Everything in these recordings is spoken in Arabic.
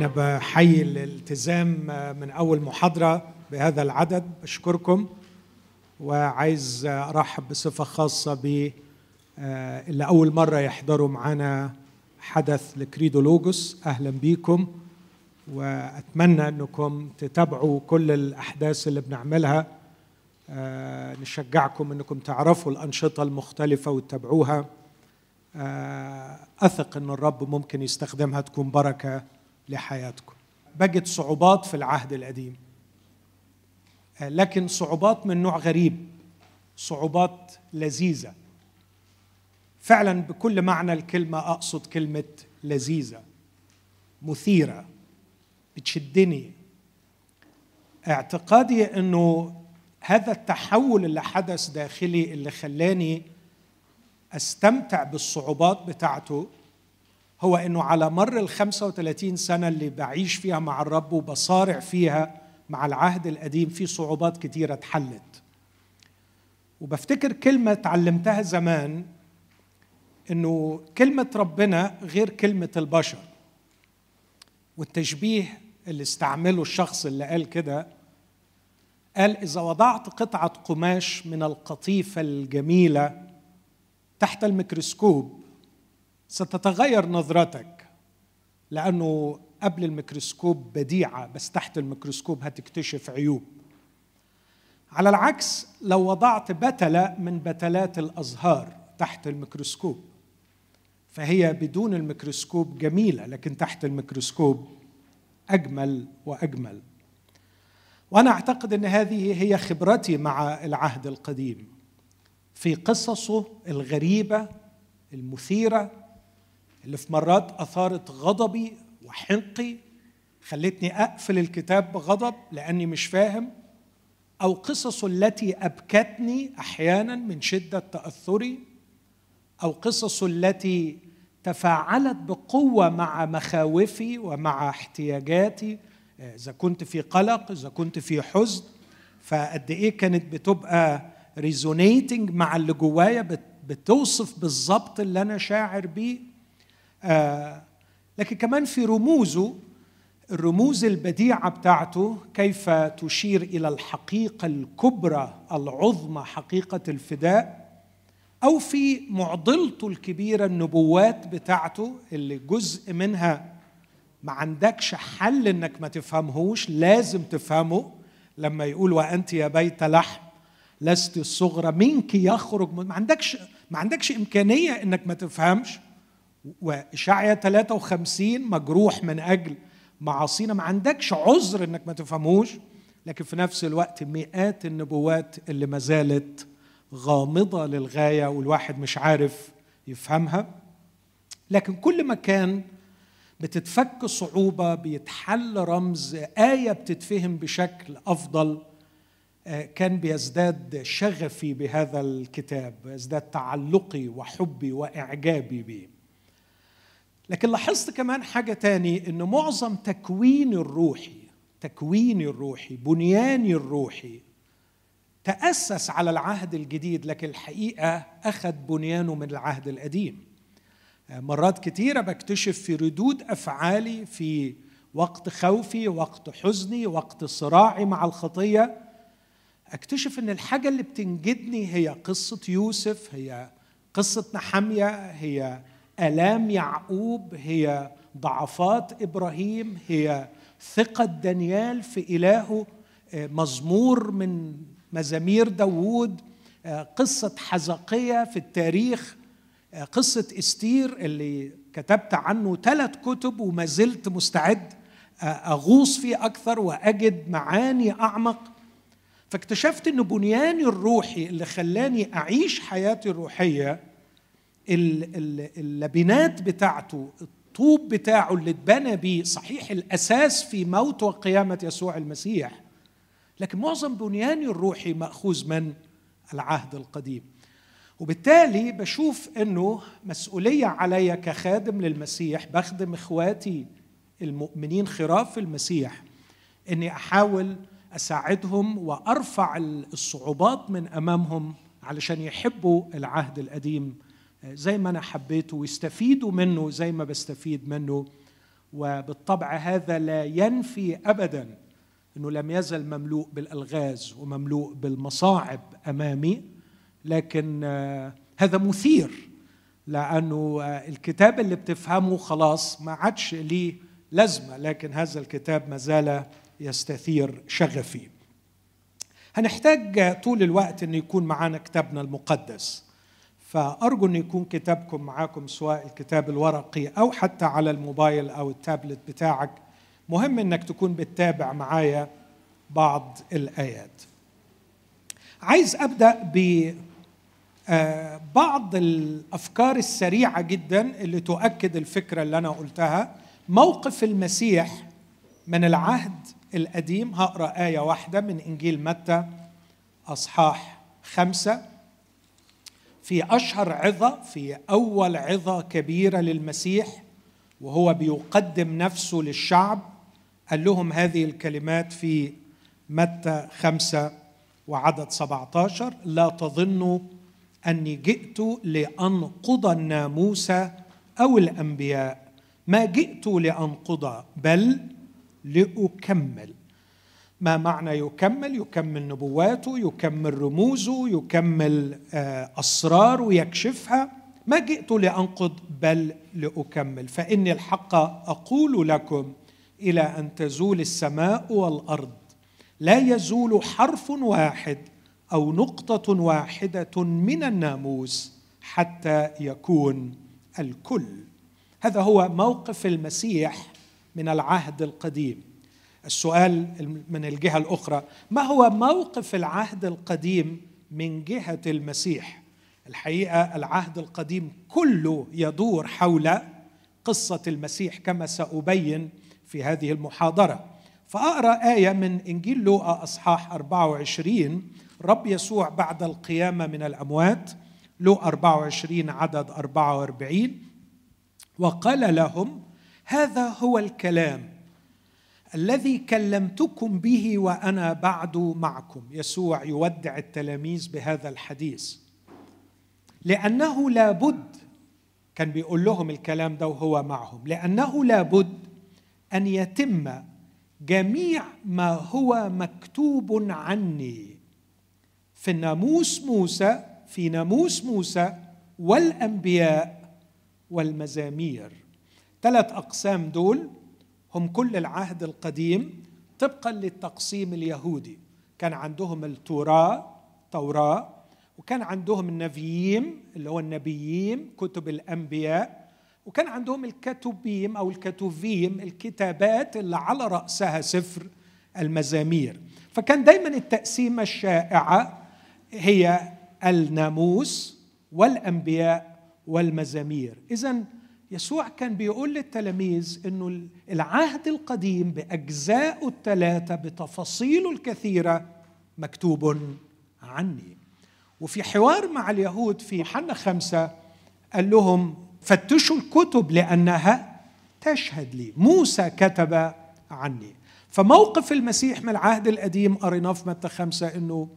أنا بحيي الالتزام من أول محاضرة بهذا العدد بشكركم وعايز أرحب بصفة خاصة ب اللي أول مرة يحضروا معانا حدث لكريدو لوجوس أهلا بيكم وأتمنى أنكم تتابعوا كل الأحداث اللي بنعملها. نشجعكم أنكم تعرفوا الأنشطة المختلفة وتتابعوها. أثق إن الرب ممكن يستخدمها تكون بركة لحياتكم. بجد صعوبات في العهد القديم. لكن صعوبات من نوع غريب. صعوبات لذيذة. فعلا بكل معنى الكلمة أقصد كلمة لذيذة. مثيرة. بتشدني. اعتقادي إنه هذا التحول اللي حدث داخلي اللي خلاني أستمتع بالصعوبات بتاعته هو إنه على مر ال 35 سنة اللي بعيش فيها مع الرب وبصارع فيها مع العهد القديم في صعوبات كتيرة اتحلت. وبفتكر كلمة اتعلمتها زمان إنه كلمة ربنا غير كلمة البشر. والتشبيه اللي استعمله الشخص اللي قال كده قال إذا وضعت قطعة قماش من القطيفة الجميلة تحت الميكروسكوب ستتغير نظرتك لأنه قبل الميكروسكوب بديعة بس تحت الميكروسكوب هتكتشف عيوب. على العكس لو وضعت بتلة من بتلات الأزهار تحت الميكروسكوب فهي بدون الميكروسكوب جميلة لكن تحت الميكروسكوب أجمل وأجمل. وأنا أعتقد إن هذه هي خبرتي مع العهد القديم. في قصصه الغريبة المثيرة اللي في مرات أثارت غضبي وحنقي خلتني أقفل الكتاب بغضب لأني مش فاهم أو قصصه التي أبكتني أحيانا من شدة تأثري أو قصصه التي تفاعلت بقوة مع مخاوفي ومع احتياجاتي إذا كنت في قلق إذا كنت في حزن. فقد إيه كانت بتبقى ريزونيتنج مع اللي جوايا بتوصف بالظبط اللي أنا شاعر بيه. لكن كمان في رموزه الرموز البديعة بتاعته كيف تشير إلى الحقيقة الكبرى العظمى حقيقة الفداء أو في معضلته الكبيرة النبوات بتاعته اللي جزء منها ما عندكش حل إنك ما تفهمهوش لازم تفهمه لما يقول وأنت يا بيت لحم لست الصغرى منك يخرج ما عندكش ما عندكش إمكانية إنك ما تفهمش. واشعيا 53 مجروح من أجل معاصينا. ما عندكش عذر إنك ما تفهموش لكن في نفس الوقت مئات النبوات اللي ما زالت غامضة للغاية والواحد مش عارف يفهمها. لكن كل ما كان بتتفك صعوبة بيتحل رمز آية بتتفهم بشكل أفضل كان بيزداد شغفي بهذا الكتاب ويزداد تعلقي وحبي وإعجابي به لكن لاحظت كمان حاجة تاني ان معظم تكويني الروحي تكويني الروحي بنياني الروحي تأسس على العهد الجديد لكن الحقيقة أخذ بنيانه من العهد القديم. مرات كتيرة بكتشف في ردود أفعالي في وقت خوفي وقت حزني وقت صراعي مع الخطية أكتشف إن الحاجة اللي بتنجدني هي قصة يوسف هي قصة نحمية هي ألام يعقوب هي ضعفات إبراهيم هي ثقة دانيال في إلهه مزمور من مزامير داوود قصة حزقية في التاريخ قصة إستير اللي كتبت عنه ثلاث كتب وما زلت مستعد أغوص فيه أكثر وأجد معاني أعمق. فاكتشفت ان بنياني الروحي اللي خلاني أعيش حياتي الروحية اللبنات بتاعته الطوب بتاعه اللي اتبنى بيه صحيح الأساس في موت وقيامة يسوع المسيح. لكن معظم بنياني الروحي مأخوذ من العهد القديم. وبالتالي بشوف إنه مسؤولية علي كخادم للمسيح بخدم إخواتي المؤمنين خراف المسيح إني أحاول أساعدهم وأرفع الصعوبات من أمامهم علشان يحبوا العهد القديم زي ما أنا حبيته ويستفيدوا منه زي ما بستفيد منه. وبالطبع هذا لا ينفي ابدا إنه لم يزل مملوء بالألغاز ومملوء بالمصاعب أمامي. لكن آه، هذا مثير لأنه آه، الكتاب اللي بتفهمه خلاص ما عادش ليه لازمة. لكن هذا الكتاب ما زال يستثير شغفي. هنحتاج طول الوقت ان يكون معانا كتابنا المقدس. فأرجو أن يكون كتابكم معاكم سواء الكتاب الورقي أو حتى على الموبايل أو التابلت بتاعك. مهم إنك تكون بتتابع معايا بعض الآيات. عايز أبدأ ب آه، بعض الأفكار السريعة جدا اللي تؤكد الفكرة اللي أنا قلتها. موقف المسيح من العهد القديم. هقرأ آية واحدة من إنجيل متى أصحاح خمسة. في أشهر عظة في أول عظة كبيرة للمسيح وهو بيقدم نفسه للشعب. قال لهم هذه الكلمات في متى خمسة وعدد 17 لا تظنوا أني جئت لأنقض الناموس أو الأنبياء. ما جئت لأنقض بل لأكمل. ما معنى يكمل؟ يكمل نبواته يكمل رموزه يكمل آه، أسراره يكشفها. ما جئت لأنقض بل لأكمل. فإني الحق أقول لكم إلى أن تزول السماء والأرض. لا يزول حرف واحد أو نقطة واحدة من الناموس حتى يكون الكل. هذا هو موقف المسيح من العهد القديم. السؤال من الجهة الأخرى ما هو موقف العهد القديم من جهة المسيح؟ الحقيقة العهد القديم كله يدور حول قصة المسيح كما سأبين في هذه المحاضرة. فأقرأ آية من إنجيل لوقا أصحاح 24 رب يسوع بعد القيامة من الأموات لوقا 24 عدد 44 وقال لهم هذا هو الكلام الذي كلمتكم به وأنا بعد معكم. يسوع يودع التلاميذ بهذا الحديث. لأنه لابد كان بيقول لهم الكلام ده وهو معهم لأنه لابد أن يتم جميع ما هو مكتوب عني. في الناموس موسى في ناموس موسى والأنبياء والمزامير. ثلاث أقسام دول هم كل العهد القديم طبقا للتقسيم اليهودي. كان عندهم التوراة توراة وكان عندهم النبيين اللي هو النبيين كتب الأنبياء وكان عندهم الكتبيم أو الكتوفيم الكتابات اللي على رأسها سفر المزامير. فكان دايما التقسيمة الشائعة هي الناموس والأنبياء والمزامير. إذا يسوع كان بيقول للتلاميذ إنه العهد القديم بأجزائه الثلاثه بتفاصيله الكثيرة مكتوب عني. وفي حوار مع اليهود في حنا خمسة قال لهم فتشوا الكتب لأنها تشهد لي. موسى كتب عني. فموقف المسيح من العهد القديم قريناه في متى خمسة أنه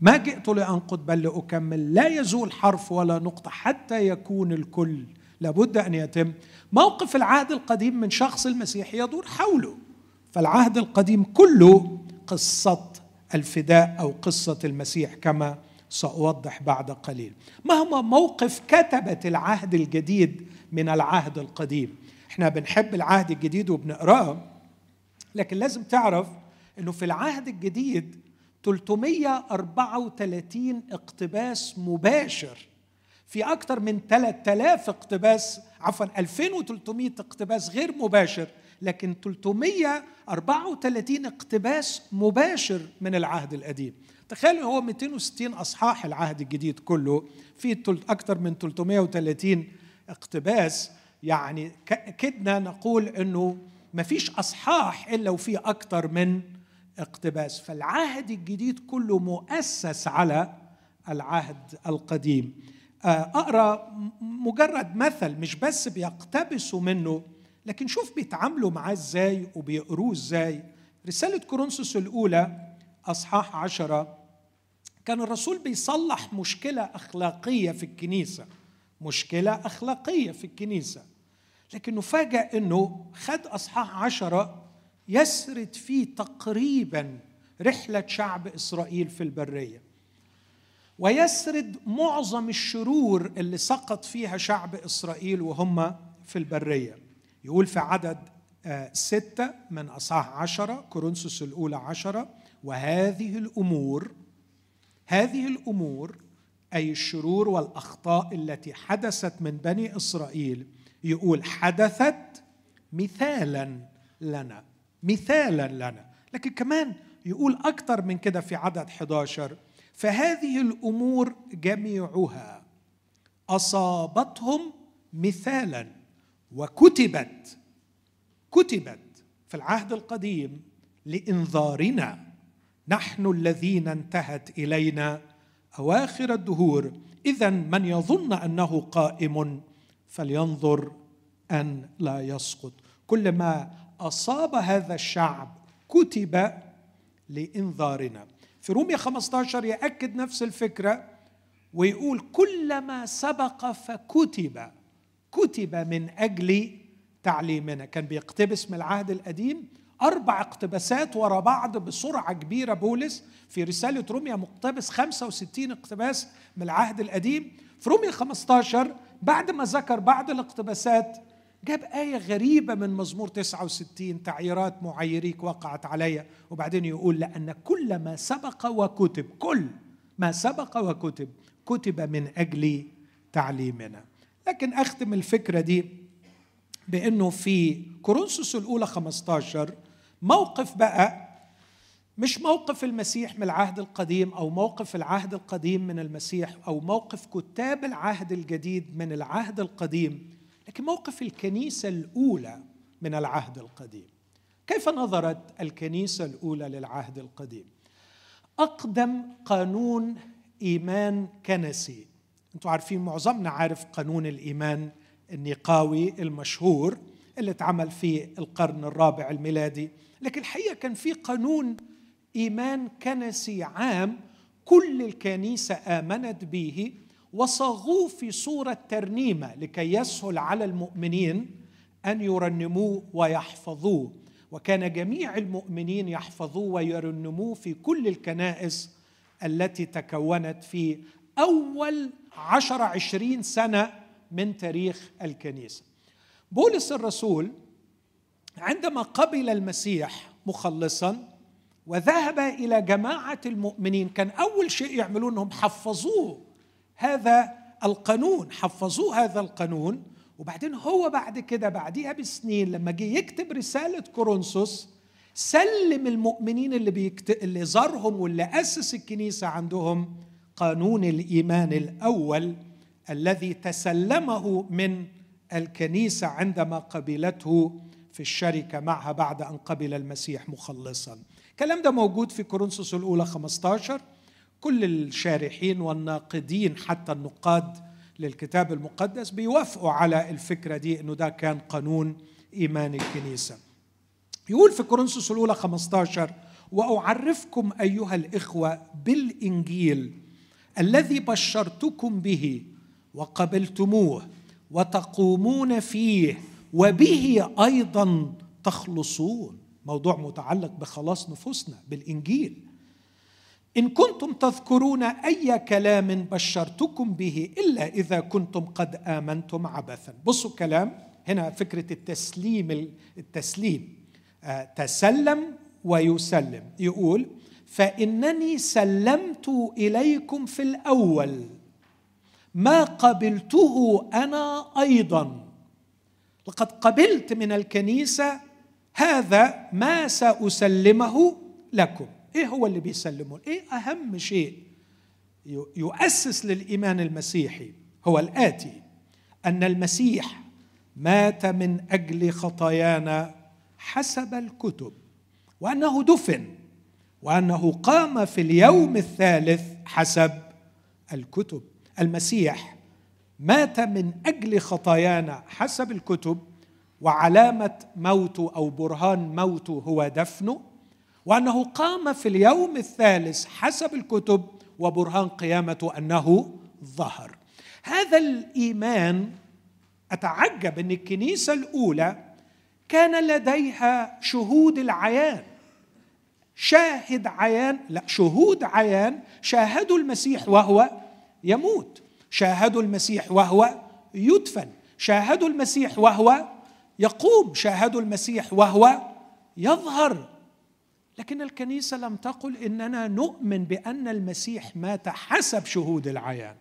ما جئت لأنقض بل لأكمل. لا يزول حرف ولا نقطة حتى يكون الكل لابد أن يتم. موقف العهد القديم من شخص المسيح يدور حوله. فالعهد القديم كله قصة الفداء أو قصة المسيح كما سأوضح بعد قليل. ما هو موقف كتبه العهد الجديد من العهد القديم. إحنا بنحب العهد الجديد وبنقرأه لكن لازم تعرف إنه في العهد الجديد 334 اقتباس مباشر في أكثر من 3000 اقتباس عفوا 2300 اقتباس غير مباشر لكن 334 اقتباس مباشر من العهد القديم. تخيلوا هو 260 أصحاح العهد الجديد كله في أكثر من 330 اقتباس. يعني كدنا نقول إنه ما فيش أصحاح إلا وفي أكثر من اقتباس. فالعهد الجديد كله مؤسس على العهد القديم. أقرأ مجرد مثل مش بس بيقتبسوا منه لكن شوف بيتعاملوا معاه إزاي وبيقروه إزاي. رسالة كورنثوس الأولى أصحاح عشرة كان الرسول بيصلح مشكلة أخلاقية في الكنيسة مشكلة أخلاقية في الكنيسة لكن نفاجأ أنه خد أصحاح عشرة يسرد فيه تقريبا رحلة شعب إسرائيل في البرية. ويسرد معظم الشرور اللي سقط فيها شعب إسرائيل وهم في البرية. يقول في عدد آه، ستة من أصحاح عشرة كورنثوس الأولى عشرة. وهذه الأمور هذه الأمور أي الشرور والأخطاء التي حدثت من بني إسرائيل يقول حدثت مثالا لنا مثالا لنا. لكن كمان يقول أكثر من كده في عدد 11 فهذه الأمور جميعها أصابتهم مثالا وكتبت كتبت في العهد القديم لإنذارنا. نحن الذين انتهت إلينا أواخر الدهور. إذا من يظن أنه قائم فلينظر أن لا يسقط. كل ما أصاب هذا الشعب كتب لإنذارنا. في رومية 15 يأكد نفس الفكرة ويقول كلما سبق فكتب كتب من أجل تعليمنا. كان بيقتبس من العهد القديم أربع اقتباسات ورا بعض بسرعة كبيرة. بولس في رسالة روميا مقتبس 65 اقتباس من العهد القديم. في روميا 15 بعد ما ذكر بعض الاقتباسات جاب آية غريبة من مزمور 69 تعييرات معيريك وقعت علي وبعدين يقول لأن كل ما سبق وكتب كل ما سبق وكتب كتب من أجل تعليمنا. لكن أختم الفكرة دي بأنه في كورنثوس الأولى 15 موقف بقى مش موقف المسيح من العهد القديم أو موقف العهد القديم من المسيح أو موقف كتاب العهد الجديد من العهد القديم. لكن موقف الكنيسة الأولى من العهد القديم. كيف نظرت الكنيسة الأولى للعهد القديم؟ أقدم قانون إيمان كنسي. أنتم عارفين معظمنا عارف قانون الإيمان النقاوي المشهور اللي اتعمل في القرن الرابع الميلادي. لكن الحقيقة كان في قانون إيمان كنسي عام كل الكنيسة آمنت به وصاغوه في صورة ترنيمة لكي يسهل على المؤمنين أن يرنموه ويحفظوه. وكان جميع المؤمنين يحفظوه ويرنموه في كل الكنائس التي تكونت في أول عشر عشرين سنة من تاريخ الكنيسة. بولس الرسول عندما قبل المسيح مخلصا وذهب إلى جماعة المؤمنين كان أول شيء يعملوه إنهم حفظوه. هذا القانون حفظوه هذا القانون وبعدين هو بعد كده بعديها بسنين لما جه يكتب رسالة كورنثوس سلم المؤمنين اللي بيكت... اللي زارهم واللي أسس الكنيسة عندهم قانون الإيمان الأول الذي تسلمه من الكنيسة عندما قبلته في الشركة معها بعد أن قبل المسيح مخلصا. الكلام ده موجود في كورنثوس الأولى 15 كل الشارحين والناقدين حتى النقاد للكتاب المقدس بيوافقوا على الفكرة دي إنه ده كان قانون إيمان الكنيسة. يقول في كورنثوس الأولى 15 وأعرفكم أيها الإخوة بالإنجيل الذي بشرتكم به وقبلتموه وتقومون فيه وبه أيضا تخلصون. موضوع متعلق بخلاص نفوسنا بالإنجيل. إن كنتم تذكرون أي كلام بشرتكم به إلا إذا كنتم قد آمنتم عبثا. بصوا الكلام هنا فكرة التسليم التسليم. آه، تسلم ويسلم. يقول فإنني سلمت إليكم في الأول. ما قبلته أنا أيضا. لقد قبلت من الكنيسة هذا ما سأسلمه لكم. إيه هو اللي بيسلمه؟ إيه أهم شيء يؤسس للإيمان المسيحي؟ هو الآتي أن المسيح مات من أجل خطايانا حسب الكتب وأنه دفن وأنه قام في اليوم الثالث حسب الكتب. المسيح مات من أجل خطايانا حسب الكتب وعلامة موته أو برهان موته هو دفنه وأنه قام في اليوم الثالث حسب الكتب وبرهان قيامته أنه ظهر. هذا الإيمان أتعجب أن الكنيسة الأولى كان لديها شهود العيان. شاهد عيان لا شهود عيان شاهدوا المسيح وهو يموت. شاهدوا المسيح وهو يدفن. شاهدوا المسيح وهو يقوم. شاهدوا المسيح وهو يظهر. لكن الكنيسة لم تقل إننا نؤمن بأن المسيح مات حسب شهود العيان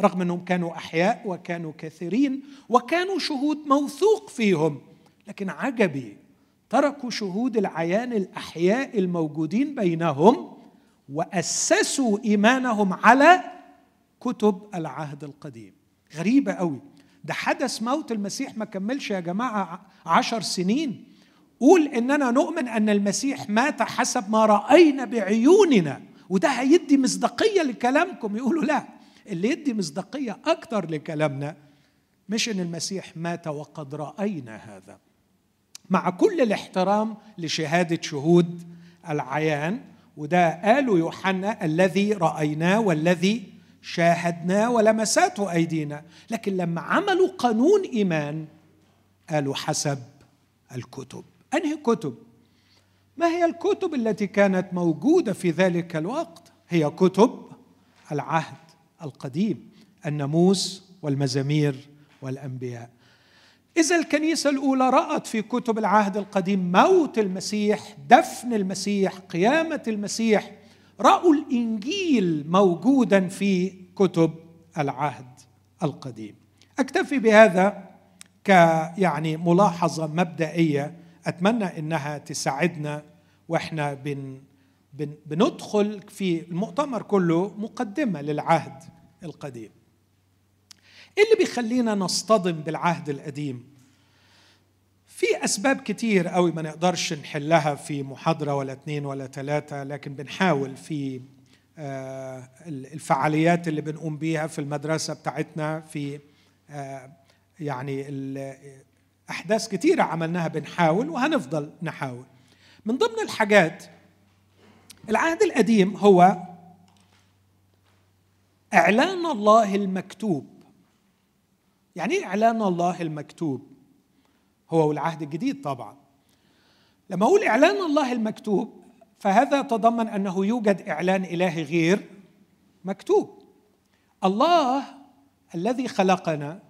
رغم أنهم كانوا أحياء وكانوا كثيرين وكانوا شهود موثوق فيهم لكن عجبي تركوا شهود العيان الأحياء الموجودين بينهم وأسسوا إيمانهم على كتب العهد القديم. غريبة قوي ده حدث موت المسيح ما كملش يا جماعة عشر سنين. قول اننا نؤمن أن المسيح مات حسب ما رأينا بعيوننا. وده هيدي مصداقية لكلامكم. يقولوا لا اللي يدي مصداقية أكتر لكلامنا مش إن المسيح مات وقد رأينا هذا. مع كل الاحترام لشهادة شهود العيان وده قاله يوحنا الذي رايناه والذي شاهدناه ولمساته أيدينا. لكن لما عملوا قانون إيمان قالوا حسب الكتب. أنهي كتب؟ ما هي الكتب التي كانت موجودة في ذلك الوقت؟ هي كتب العهد القديم الناموس والمزامير والأنبياء. إذا الكنيسة الأولى رأت في كتب العهد القديم موت المسيح دفن المسيح قيامة المسيح. رأوا الإنجيل موجودا في كتب العهد القديم. أكتفي بهذا ك يعني ملاحظة مبدئية أتمنى إنها تساعدنا وإحنا بن بن بندخل في المؤتمر كله مقدمة للعهد القديم. إيه اللي بيخلينا نصطدم بالعهد القديم؟ في أسباب كتير قوي ما نقدرش نحلها في محاضرة ولا اثنين ولا ثلاثة لكن بنحاول في آه، الفعاليات اللي بنقوم بيها في المدرسة بتاعتنا في آه، يعني أحداث كتيرة عملناها بنحاول وهنفضل نحاول. من ضمن الحاجات العهد القديم هو إعلان الله المكتوب. يعني إيه إعلان الله المكتوب؟ هو والعهد الجديد طبعا. لما أقول إعلان الله المكتوب فهذا يتضمن أنه يوجد إعلان إلهي غير مكتوب. الله الذي خلقنا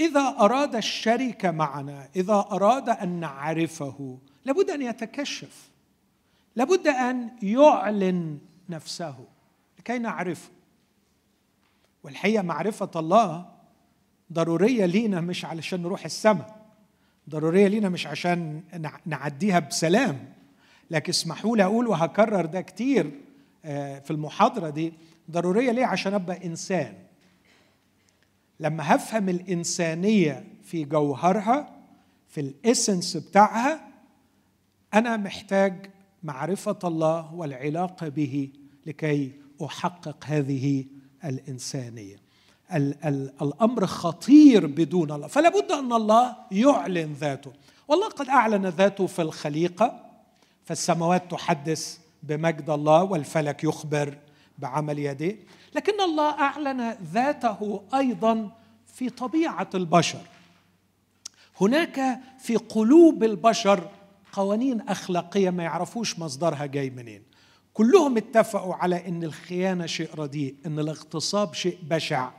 إذا أراد الشركة معنا إذا أراد أن نعرفه لابد أن يتكشف. لابد أن يعلن نفسه لكي نعرفه. والحقيقة معرفة الله ضرورية لينا مش علشان نروح السماء ضرورية لينا مش عشان نعديها بسلام. لكن اسمحوا لي أقول وهكرر ده كتير آه، في المحاضرة دي ضرورية ليه عشان أبقى إنسان. لما هفهم الإنسانية في جوهرها في الإسنس بتاعها أنا محتاج معرفة الله والعلاقة به لكي أحقق هذه الإنسانية. ال- ال- الأمر خطير بدون الله. فلا بد أن الله يعلن ذاته. والله قد أعلن ذاته في الخليقة. فالسماوات تحدث بمجد الله والفلك يخبر بعمل يديه لكن الله أعلن ذاته أيضا في طبيعة البشر. هناك في قلوب البشر قوانين أخلاقية ما يعرفوش مصدرها جاي منين. كلهم اتفقوا على إن الخيانة شيء رديء إن الاغتصاب شيء بشع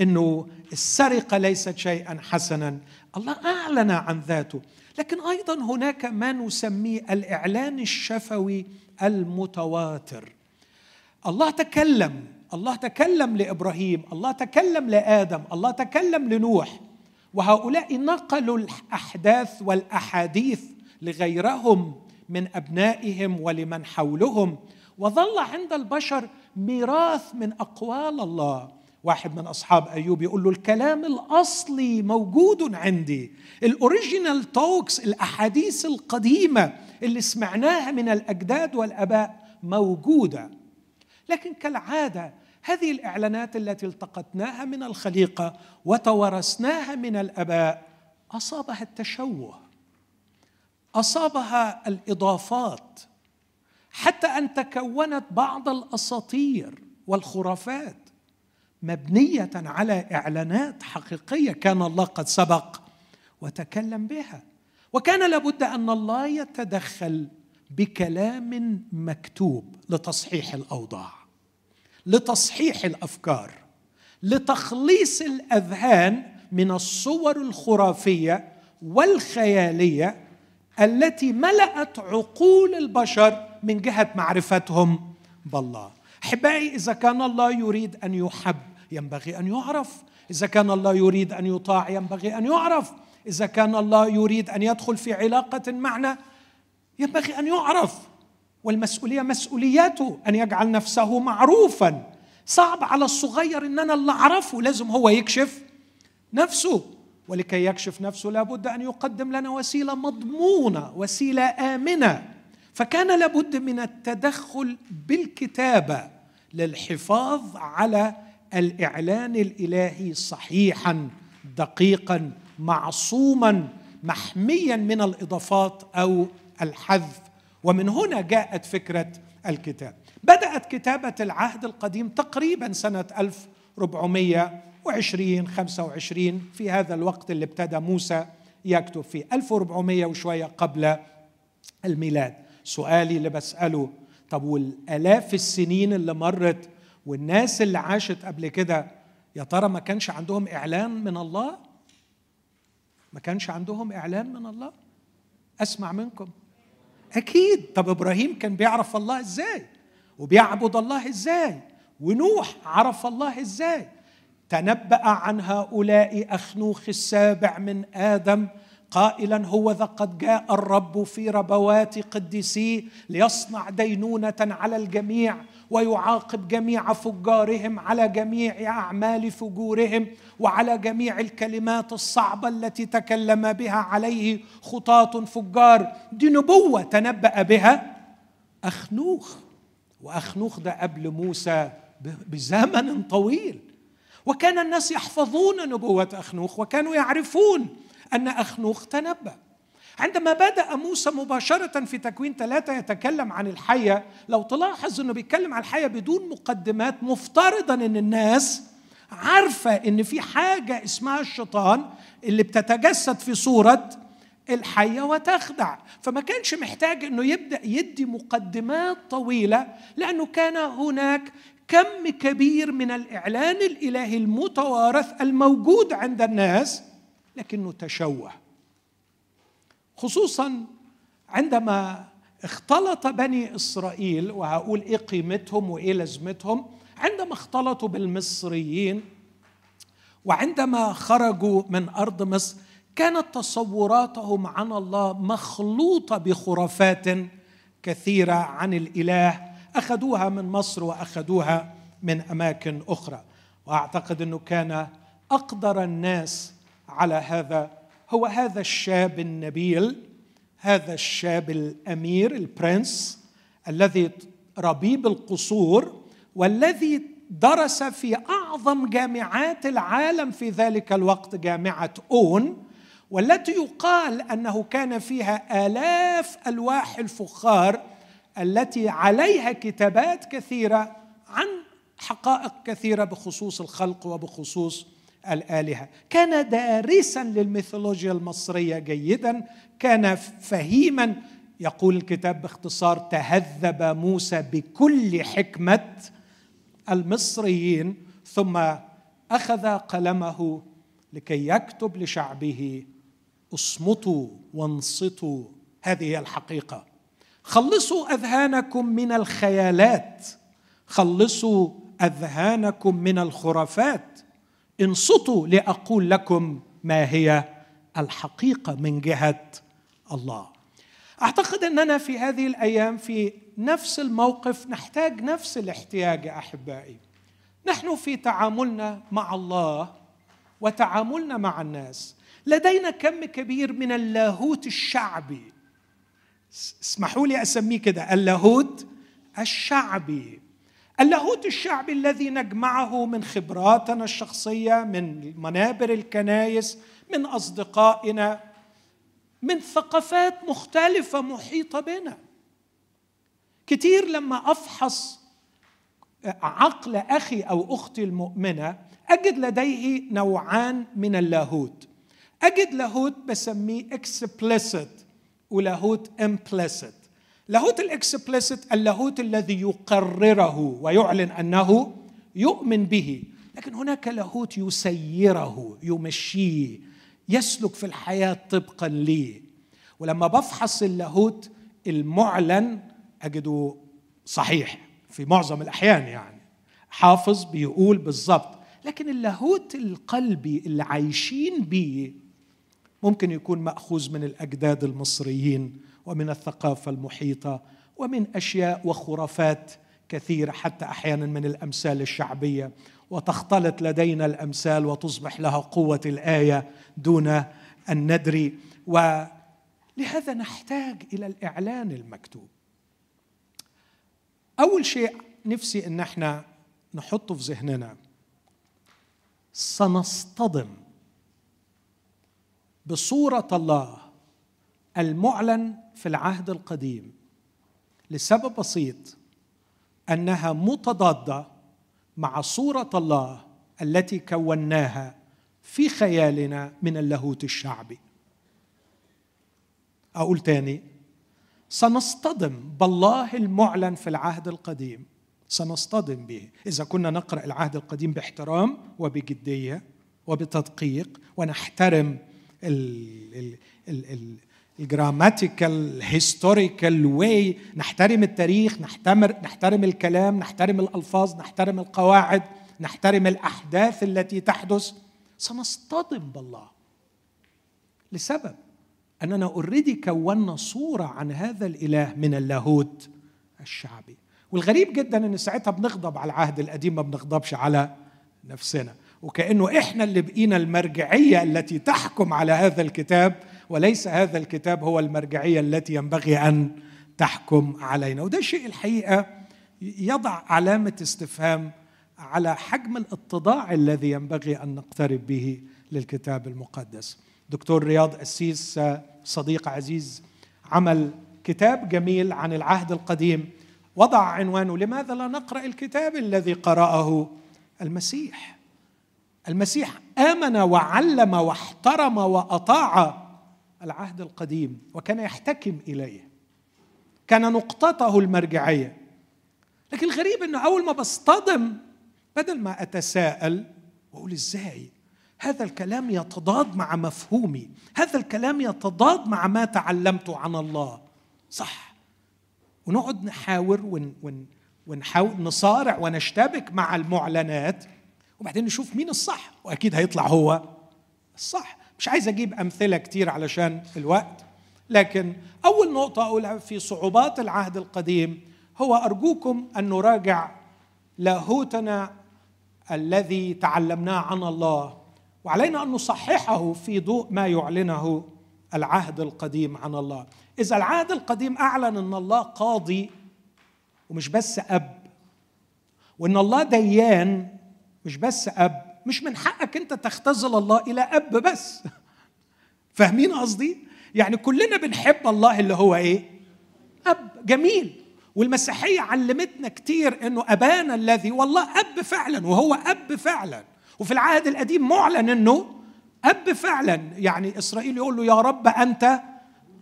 إنه السرقة ليست شيئا حسنا. الله أعلن عن ذاته. لكن أيضا هناك ما نسميه الإعلان الشفوي المتواتر. الله تكلم الله تكلم لإبراهيم الله تكلم لآدم الله تكلم لنوح. وهؤلاء نقلوا الأحداث والأحاديث لغيرهم من أبنائهم ولمن حولهم. وظل عند البشر ميراث من أقوال الله. واحد من أصحاب أيوب يقول له الكلام الأصلي موجود عندي. الأوريجينال توكس الأحاديث القديمة اللي سمعناها من الأجداد والآباء موجودة. لكن كالعادة هذه الإعلانات التي التقطناها من الخليقة وتورثناها من الأباء أصابها التشوه أصابها الإضافات حتى أن تكونت بعض الأساطير والخرافات مبنية على إعلانات حقيقية كان الله قد سبق وتكلم بها. وكان لابد أن الله يتدخل بكلام مكتوب لتصحيح الأوضاع. لتصحيح الأفكار لتخليص الأذهان من الصور الخرافية والخيالية التي ملأت عقول البشر من جهة معرفتهم بالله. أحبائي إذا كان الله يريد أن يحب ينبغي أن يعرف. إذا كان الله يريد أن يطاع ينبغي أن يعرف. إذا كان الله يريد أن يدخل في علاقة معنا ينبغي أن يعرف. والمسؤولية مسؤوليته أن يجعل نفسه معروفا. صعب على الصغير إن أنا اللي أعرفه لازم هو يكشف نفسه. ولكي يكشف نفسه لابد أن يقدم لنا وسيلة مضمونة وسيلة آمنة. فكان لابد من التدخل بالكتابه للحفاظ على الإعلان الإلهي صحيحا دقيقا معصوما محميا من الإضافات أو الحذف. ومن هنا جاءت فكرة الكتاب. بدأت كتابة العهد القديم تقريبا سنة 1420 25 في هذا الوقت اللي ابتدى موسى يكتب فيه 1400 وشوية قبل الميلاد. سؤالي اللي بساله طب والآلاف السنين اللي مرت والناس اللي عاشت قبل كده يا ترى ما كانش عندهم إعلان من الله؟ ما كانش عندهم إعلان من الله؟ أسمع منكم. أكيد. طب إبراهيم كان بيعرف الله إزاي؟ وبيعبد الله إزاي؟ ونوح عرف الله إزاي؟ تنبأ عن هؤلاء أخنوخ السابع من آدم قائلا هو ذا قد جاء الرب في ربوات قدسيه ليصنع دينونة على الجميع ويعاقب جميع فجارهم على جميع أعمال فجورهم وعلى جميع الكلمات الصعبة التي تكلم بها عليه خطاة فجار. دي نبوة تنبأ بها أخنوخ وأخنوخ ده قبل موسى بزمن طويل. وكان الناس يحفظون نبوة أخنوخ وكانوا يعرفون أن أخنوخ تنبأ. عندما بدأ موسى مباشرة في تكوين ثلاثة يتكلم عن الحية لو تلاحظ أنه بيتكلم عن الحية بدون مقدمات مفترضا أن الناس عارفة أن في حاجة اسمها الشيطان اللي بتتجسد في صورة الحية وتخدع. فما كانش محتاج أنه يبدأ يدي مقدمات طويلة لأنه كان هناك كم كبير من الإعلان الإلهي المتوارث الموجود عند الناس لكنه تشوه. خصوصا عندما اختلط بني إسرائيل وهقول إيه قيمتهم وإيه لازمتهم عندما اختلطوا بالمصريين وعندما خرجوا من أرض مصر كانت تصوراتهم عن الله مخلوطة بخرافات كثيرة عن الإله أخذوها من مصر وأخذوها من أماكن أخرى. وأعتقد إنه كان أقدر الناس على هذا هو هذا الشاب النبيل هذا الشاب الأمير البرنس الذي ربيب القصور والذي درس في أعظم جامعات العالم في ذلك الوقت جامعة أون والتي يقال أنه كان فيها آلاف ألواح الفخار التي عليها كتابات كثيرة عن حقائق كثيرة بخصوص الخلق وبخصوص الآلهة. كان دارسا للميثولوجيا المصرية جيدا كان فهيما. يقول الكتاب باختصار تهذب موسى بكل حكمة المصريين ثم أخذ قلمه لكي يكتب لشعبه اصمتوا وانصتوا. هذه هي الحقيقة. خلصوا أذهانكم من الخيالات. خلصوا أذهانكم من الخرافات. انصتوا لأقول لكم ما هي الحقيقة من جهة الله. أعتقد أننا في هذه الأيام في نفس الموقف نحتاج نفس الاحتياج يا أحبائي. نحن في تعاملنا مع الله وتعاملنا مع الناس. لدينا كم كبير من اللاهوت الشعبي. اسمحوا لي أسميه كده اللاهوت الشعبي. اللاهوت الشعبي الذي نجمعه من خبراتنا الشخصية من منابر الكنايس من أصدقائنا من ثقافات مختلفة محيطة بنا. كتير لما أفحص عقل أخي أو أختي المؤمنة أجد لديه نوعان من اللاهوت. أجد لاهوت بسميه explicit ولاهوت implicit لاهوت ال explicit اللاهوت الذي يقرره ويعلن أنه يؤمن به لكن هناك لاهوت يسيره يمشيه يسلك في الحياة طبقا ليه ولما بفحص اللاهوت المعلن اجده صحيح في معظم الأحيان يعني. حافظ بيقول بالظبط لكن اللاهوت القلبي اللي عايشين بيه ممكن يكون مأخوذ من الأجداد المصريين ومن الثقافة المحيطة ومن أشياء وخرافات كثيرة حتى أحيانا من الأمثال الشعبية. وتختلط لدينا الأمثال وتصبح لها قوة الآية دون أن ندري. ولهذا نحتاج إلى الإعلان المكتوب. أول شيء نفسي إن إحنا نحطه في ذهننا. سنصطدم بصورة الله المعلن في العهد القديم لسبب بسيط أنها متضادة مع صورة الله التي كوناها في خيالنا من اللاهوت الشعبي. أقول تاني سنصطدم بالله المعلن في العهد القديم. سنصطدم به. إذا كنا نقرأ العهد القديم باحترام وبجدية وبتدقيق ونحترم ال ال ال ال grammatical historical way نحترم التاريخ نحترم نحترم الكلام نحترم الألفاظ نحترم القواعد نحترم الأحداث التي تحدث. سنصطدم بالله. لسبب؟ أننا already كونا صورة عن هذا الإله من اللاهوت الشعبي. والغريب جدا إن ساعتها بنغضب على العهد القديم ما بنغضبش على نفسنا. وكأنه إحنا اللي بقينا المرجعية التي تحكم على هذا الكتاب. وليس هذا الكتاب هو المرجعية التي ينبغي أن تحكم علينا. وده شيء الحقيقة يضع علامة استفهام على حجم الاتضاع الذي ينبغي أن نقترب به للكتاب المقدس. دكتور رياض أسيس صديق عزيز عمل كتاب جميل عن العهد القديم وضع عنوانه لماذا لا نقرأ الكتاب الذي قرأه المسيح؟ المسيح آمن وعلم واحترم وأطاع العهد القديم وكان يحتكم إليه. كان نقطته المرجعية. لكن الغريب إنه أول ما بصطدم بدل ما أتساءل واقول إزاي؟ هذا الكلام يتضاد مع مفهومي. هذا الكلام يتضاد مع ما تعلمته عن الله. صح. ونقعد نحاور ون ون ونحاول نصارع ونشتبك مع المعلنات وبعدين نشوف مين الصح وأكيد هيطلع هو الصح. مش عايز أجيب أمثلة كتير علشان الوقت لكن أول نقطة أقولها في صعوبات العهد القديم هو أرجوكم أن نراجع لاهوتنا الذي تعلمناه عن الله وعلينا أن نصححه في ضوء ما يعلنه العهد القديم عن الله. إذا العهد القديم أعلن أن الله قاضي ومش بس أب وأن الله ديان مش بس أب مش من حقك انت تختزل الله إلى أب بس. فاهمين قصدي؟ يعني كلنا بنحب الله اللي هو إيه؟ أب. جميل. والمسيحية علمتنا كتير إنه أبانا الذي والله أب فعلا وهو أب فعلا. وفي العهد القديم معلن إنه أب فعلا. يعني إسرائيل يقول له يا رب أنت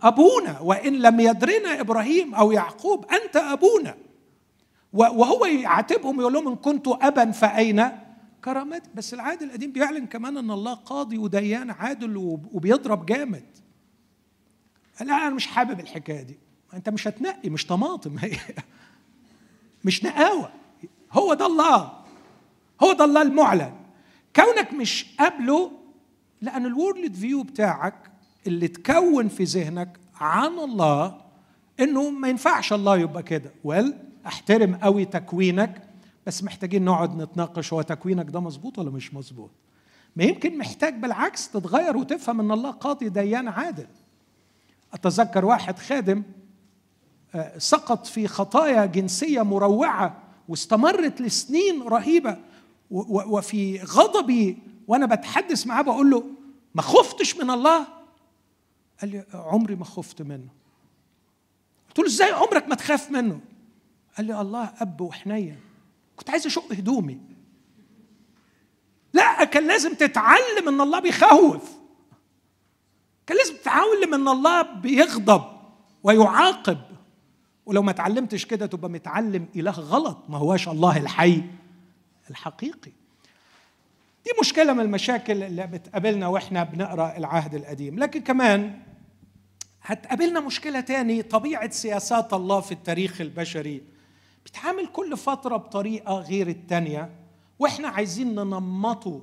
أبونا وإن لم يدرنا إبراهيم أو يعقوب أنت أبونا. وهو يعاتبهم يقول لهم إن كنت ابا فأين؟ كرامتي بس العهد القديم بيعلن كمان إن الله قاضي وديان عادل وبيضرب جامد. لا أنا مش حابب الحكاية دي. أنت مش هتنقي مش طماطم. هي مش نقاوة. هو ده الله. هو ده الله المعلن. كونك مش قابله لأن الورلد فيو بتاعك اللي تكون في ذهنك عن الله إنه ما ينفعش الله يبقى كده. ويل أحترم قوي تكوينك. بس محتاجين نقعد نتناقش هو تكوينك ده مظبوط ولا مش مظبوط؟ ما يمكن محتاج بالعكس تتغير وتفهم إن الله قاضي ديان عادل. أتذكر واحد خادم آه، سقط في خطايا جنسية مروعة واستمرت لسنين رهيبة وفي غضبي وأنا بتحدث معاه بقول له ما خفتش من الله؟ قال لي عمري ما خفت منه. قلت له إزاي عمرك ما تخاف منه؟ قال لي الله أب وحنين. كنت عايز أشق هدومي. لا كان لازم تتعلم إن الله بيخوف. كان لازم تتعلم إن الله بيغضب ويعاقب. ولو ما اتعلمتش كده تبقى متعلم إله غلط ما هواش الله الحي الحقيقي. دي مشكلة من المشاكل اللي بتقابلنا وإحنا بنقرأ العهد القديم. لكن كمان هتقابلنا مشكلة تاني طبيعة سياسات الله في التاريخ البشري. بيتعامل كل فترة بطريقة غير التانية وإحنا عايزين ننمطه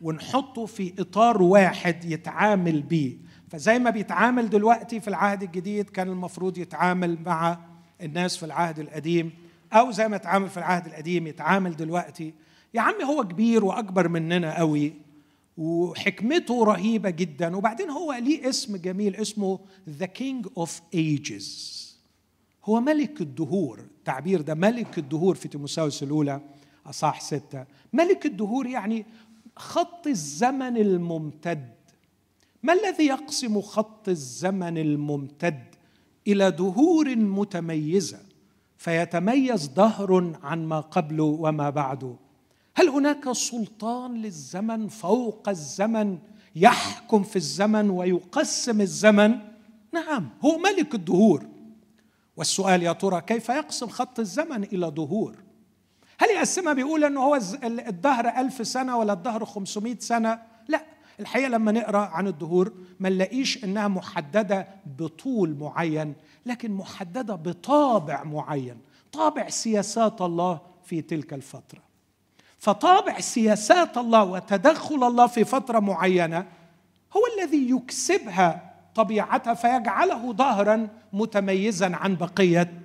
ونحطه في إطار واحد يتعامل بيه. فزي ما بيتعامل دلوقتي في العهد الجديد كان المفروض يتعامل مع الناس في العهد القديم أو زي ما يتعامل في العهد القديم يتعامل دلوقتي. يا عمي هو كبير وأكبر مننا قوي وحكمته رهيبة جدا. وبعدين هو ليه اسم جميل اسمه The King of Ages. هو ملك الدهور. التعبير ده. ملك الدهور في تيموساوس الأولى أصح ستة. ملك الدهور يعني خط الزمن الممتد. ما الذي يقسم خط الزمن الممتد إلى دهور متميزة فيتميز دهر عن ما قبله وما بعده هل هناك سلطان للزمن فوق الزمن يحكم في الزمن ويقسم الزمن؟ نعم هو ملك الدهور. والسؤال يا ترى كيف يقسم خط الزمن إلى دهور هل يقسمها بيقول أنه هو الدهر ألف سنة ولا الدهر خمسمائة سنة؟ لا الحقيقة لما نقرأ عن الدهور ما نلاقيش أنها محددة بطول معين لكن محددة بطابع معين طابع سياسات الله في تلك الفترة. فطابع سياسات الله وتدخل الله في فترة معينة هو الذي يكسبها طبيعتها فيجعله ظهرا متميزا عن بقية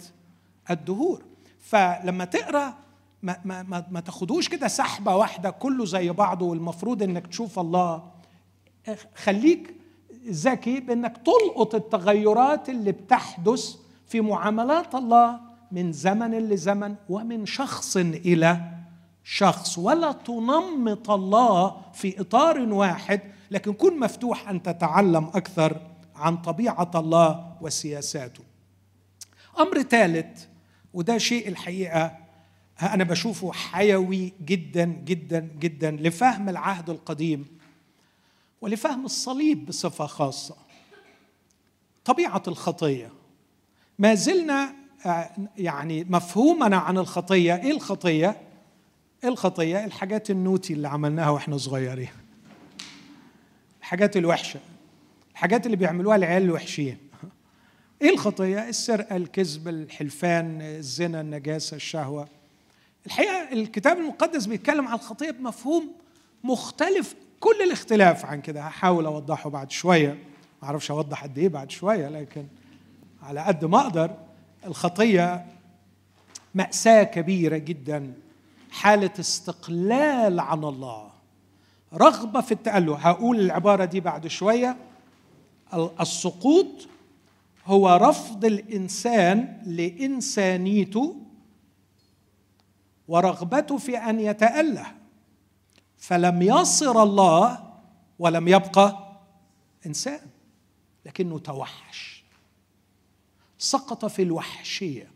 الدهور. فلما تقرأ ما, ما, ما, ما تاخدوش كده سحبة واحدة كله زي بعضه والمفروض إنك تشوف الله. خليك ذكي بإنك تلقط التغيرات اللي بتحدث في معاملات الله من زمن لزمن ومن شخص إلى شخص. ولا تنمط الله في إطار واحد لكن كن مفتوح أن تتعلم أكثر عن طبيعة الله وسياساته. أمر ثالث وده شيء الحقيقة أنا بشوفه حيوي جدا جدا جدا لفهم العهد القديم ولفهم الصليب بصفة خاصة. طبيعة الخطية ما زلنا آه، يعني مفهومنا عن الخطية إيه الخطية؟ الخطية؟ الحاجات النوتي اللي عملناها وإحنا صغيرين. الحاجات الوحشة الحاجات اللي بيعملوها العيال الوحشين. إيه الخطية؟ السرقة الكذب الحلفان الزنا النجاسة الشهوة. الحقيقة الكتاب المقدس بيتكلم عن الخطية بمفهوم مختلف كل الاختلاف عن كده. هحاول أوضحه بعد شوية. ما أعرفش أوضح قد إيه بعد شوية لكن على قد ما أقدر الخطية مأساة كبيرة جدا. حالة استقلال عن الله. رغبة في التاله هقول العبارة دي بعد شوية. السقوط هو رفض الإنسان لإنسانيته ورغبته في أن يتأله. فلم يصر الله ولم يبقى إنسان لكنه توحش. سقط في الوحشية.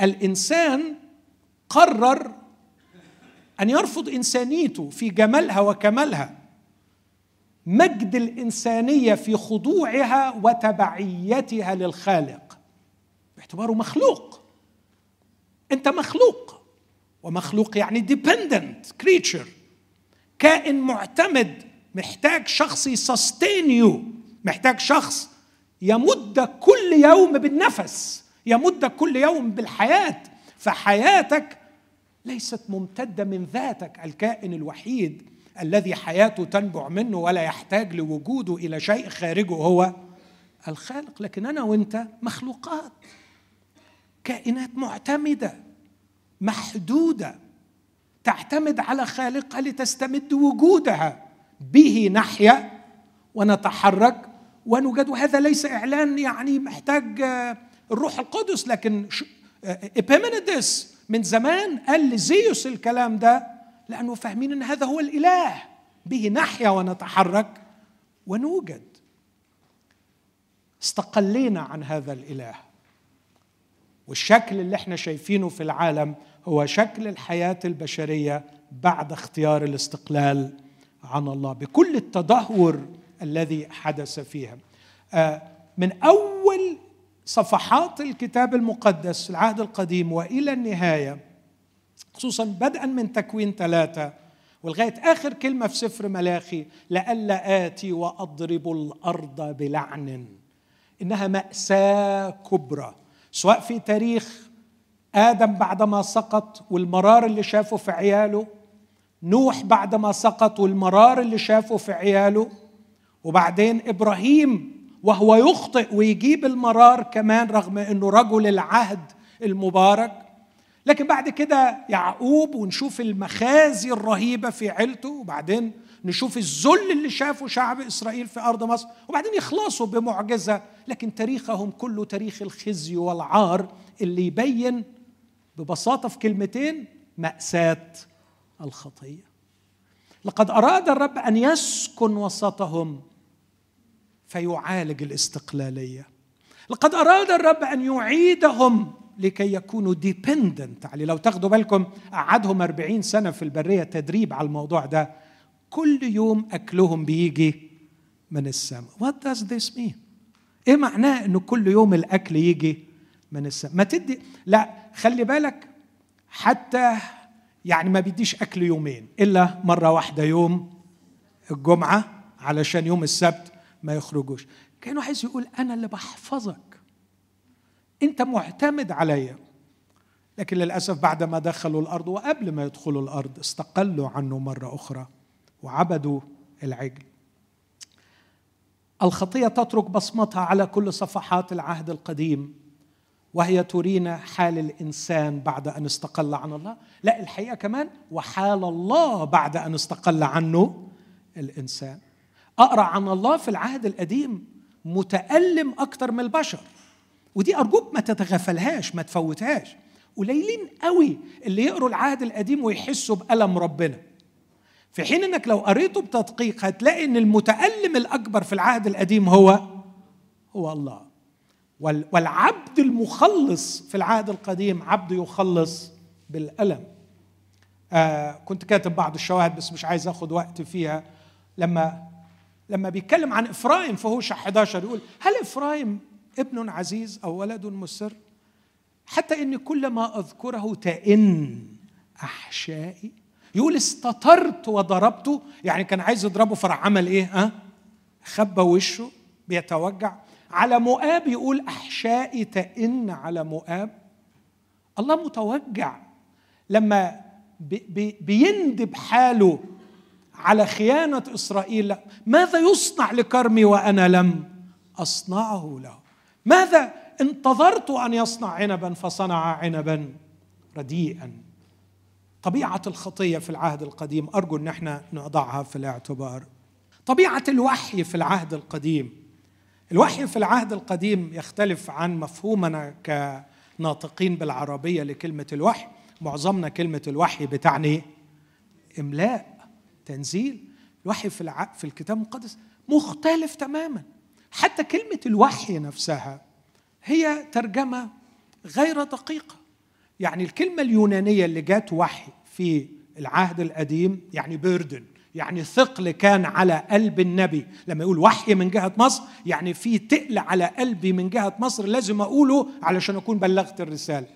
الإنسان قرر أن يرفض إنسانيته في جمالها وكمالها. مجد الإنسانية في خضوعها وتبعيتها للخالق. باعتباره مخلوق. أنت مخلوق. ومخلوق يعني dependent creature كائن معتمد. محتاج شخص يسستين يو محتاج شخص يمدك كل يوم بالنفس. يمدك كل يوم بالحياة. فحياتك ليست ممتدة من ذاتك. الكائن الوحيد الذي حياته تنبع منه ولا يحتاج لوجوده إلى شيء خارجه هو الخالق. لكن أنا وأنت مخلوقات كائنات معتمدة محدودة تعتمد على خالقها لتستمد وجودها به نحيا ونتحرك ونوجد. وهذا ليس إعلان يعني محتاج آه، الروح القدس لكن ابيمينيدس آه، من زمان قال لزيوس الكلام ده لأنه فاهمين أن هذا هو الإله. به نحيا ونتحرك ونوجد. استقلينا عن هذا الإله. والشكل اللي إحنا شايفينه في العالم هو شكل الحياة البشرية بعد اختيار الاستقلال عن الله بكل التدهور الذي حدث فيها. آه، من أول صفحات الكتاب المقدس العهد القديم وإلى النهاية خصوصا بدءا من تكوين ثلاثة ولغاية آخر كلمة في سفر ملاخي لئلا آتي وأضرب الأرض بلعن. إنها مأساة كبرى سواء في تاريخ آدم بعدما سقط والمرار اللي شافه في عياله نوح بعدما سقط والمرار اللي شافه في عياله وبعدين إبراهيم وهو يخطئ ويجيب المرار كمان رغم إنه رجل العهد المبارك. لكن بعد كده يعقوب ونشوف المخازي الرهيبة في عيلته وبعدين نشوف الذل اللي شافه شعب إسرائيل في أرض مصر وبعدين يخلصوا بمعجزة لكن تاريخهم كله تاريخ الخزي والعار اللي يبين ببساطة في كلمتين مأساة الخطية. لقد أراد الرب أن يسكن وسطهم فيعالج الاستقلالية. لقد أراد الرب أن يعيدهم لكي يكونوا ديبندنت عليه. لو تاخدوا بالكم قعدهم 40 سنة في البرية تدريب على الموضوع ده. كل يوم أكلهم بيجي من السماء. What does this mean إيه معناه إنه كل يوم الأكل يجي من السماء؟ ما تدي لا خلي بالك حتى يعني ما بيديش أكل يومين إلا مرة واحدة يوم الجمعة علشان يوم السبت ما يخرجوش. كانه عايز يقول أنا اللي بحفظك. انت معتمد عليا لكن للأسف بعد ما دخلوا الأرض وقبل ما يدخلوا الأرض استقلوا عنه مرة أخرى وعبدوا العجل. الخطية تترك بصمتها على كل صفحات العهد القديم وهي ترينا حال الإنسان بعد أن استقل عن الله. لا الحقيقة كمان وحال الله بعد أن استقل عنه الإنسان. أقرأ عن الله في العهد القديم متألم أكثر من البشر. ودي أرجوك ما تتغفلهاش ما تفوتهاش. قليلين قوي اللي يقروا العهد القديم ويحسوا بألم ربنا. في حين إنك لو قريته بتدقيق هتلاقي إن المتألم الأكبر في العهد القديم هو هو الله. والعبد المخلص في العهد القديم عبد يخلص بالألم. آه كنت كاتب بعض الشواهد بس مش عايز آخد وقت فيها. لما لما بيتكلم عن إفرايم في هوشع 11 يقول هل إفرايم ابن عزيز أو ولد مسر حتى اني كل ما أذكره تئن أحشائي. يقول استدرت وضربته يعني كان عايز يضربه فراح عمل إيه؟ ها؟ خبى وشه بيتوجع. على مؤاب يقول أحشائي تئن على مؤاب. الله متوجع. لما بي بيندب حاله على خيانة إسرائيل ماذا يصنع لكرمي وأنا لم أصنعه له؟ ماذا؟ انتظرت أن يصنع عنبا فصنع عنبا رديئا. طبيعة الخطية في العهد القديم أرجو أن إحنا نضعها في الاعتبار. طبيعة الوحي في العهد القديم. الوحي في العهد القديم يختلف عن مفهومنا كناطقين بالعربية لكلمة الوحي. معظمنا كلمة الوحي بتعني إملاء تنزيل. الوحي في في الكتاب المقدس مختلف تماما. حتى كلمة الوحي نفسها هي ترجمة غير دقيقة. يعني الكلمة اليونانية اللي جات وحي في العهد القديم يعني بيردن يعني ثقل كان على قلب النبي. لما يقول وحي من جهة مصر يعني في تقل على قلبي من جهة مصر لازم أقوله علشان أكون بلغت الرسالة.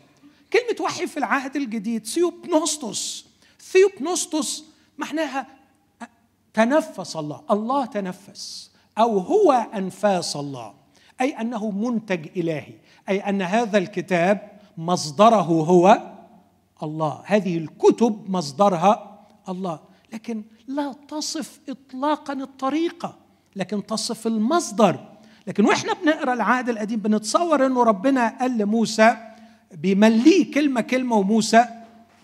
كلمة وحي في العهد الجديد ثيوبنوستوس. ثيوبنوستوس معناها تنفس الله. الله تنفس. أو هو أنفاس الله أي أنه منتج إلهي أي أن هذا الكتاب مصدره هو الله. هذه الكتب مصدرها الله. لكن لا تصف اطلاقا الطريقة لكن تصف المصدر. لكن وإحنا بنقرأ العهد القديم بنتصور إنه ربنا قال لموسى بيمليه كلمة كلمة وموسى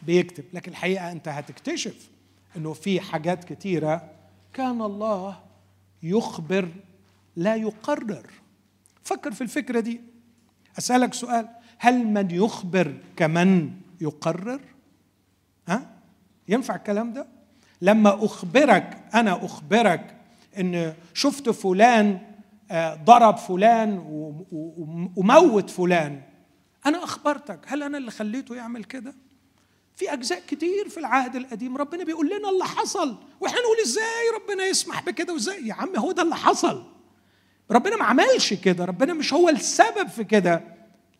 بيكتب. لكن الحقيقة أنت هتكتشف إنه في حاجات كتيرة كان الله يخبر لا يقرر. فكر في الفكرة دي. أسألك سؤال هل من يخبر كمن يقرر؟ ها؟ ينفع الكلام ده؟ لما أخبرك أنا أخبرك إن شفت فلان آه، ضرب فلان وموت فلان أنا أخبرتك هل أنا اللي خليته يعمل كده؟ في أجزاء كتير في العهد القديم ربنا بيقول لنا اللي حصل. وإحنا نقول إزاي ربنا يسمح بكده وإزاي؟ يا عم هو ده اللي حصل. ربنا ما عملش كده. ربنا مش هو السبب في كده.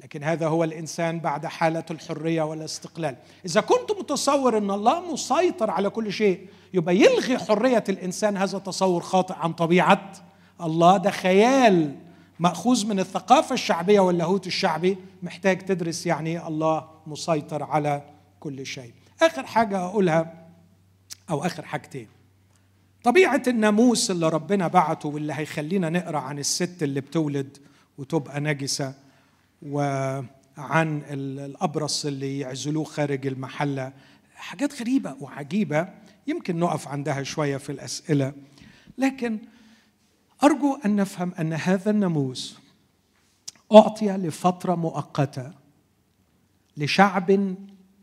لكن هذا هو الإنسان بعد حالة الحرية والاستقلال. إذا كنت متصور إن الله مسيطر على كل شيء يبقى يلغي حرية الإنسان هذا تصور خاطئ عن طبيعة. الله ده خيال مأخوذ من الثقافة الشعبية واللاهوت الشعبي. محتاج تدرس يعني الله مسيطر على كل شيء. آخر حاجة اقولها أو آخر حاجتين. طبيعة الناموس اللي ربنا بعته واللي هيخلينا نقرأ عن الست اللي بتولد وتبقى نجسة وعن الأبرص اللي يعزلوه خارج المحلة حاجات غريبة وعجيبة. يمكن نقف عندها شوية في الأسئلة. لكن أرجو أن نفهم أن هذا الناموس أعطي لفترة مؤقتة لشعب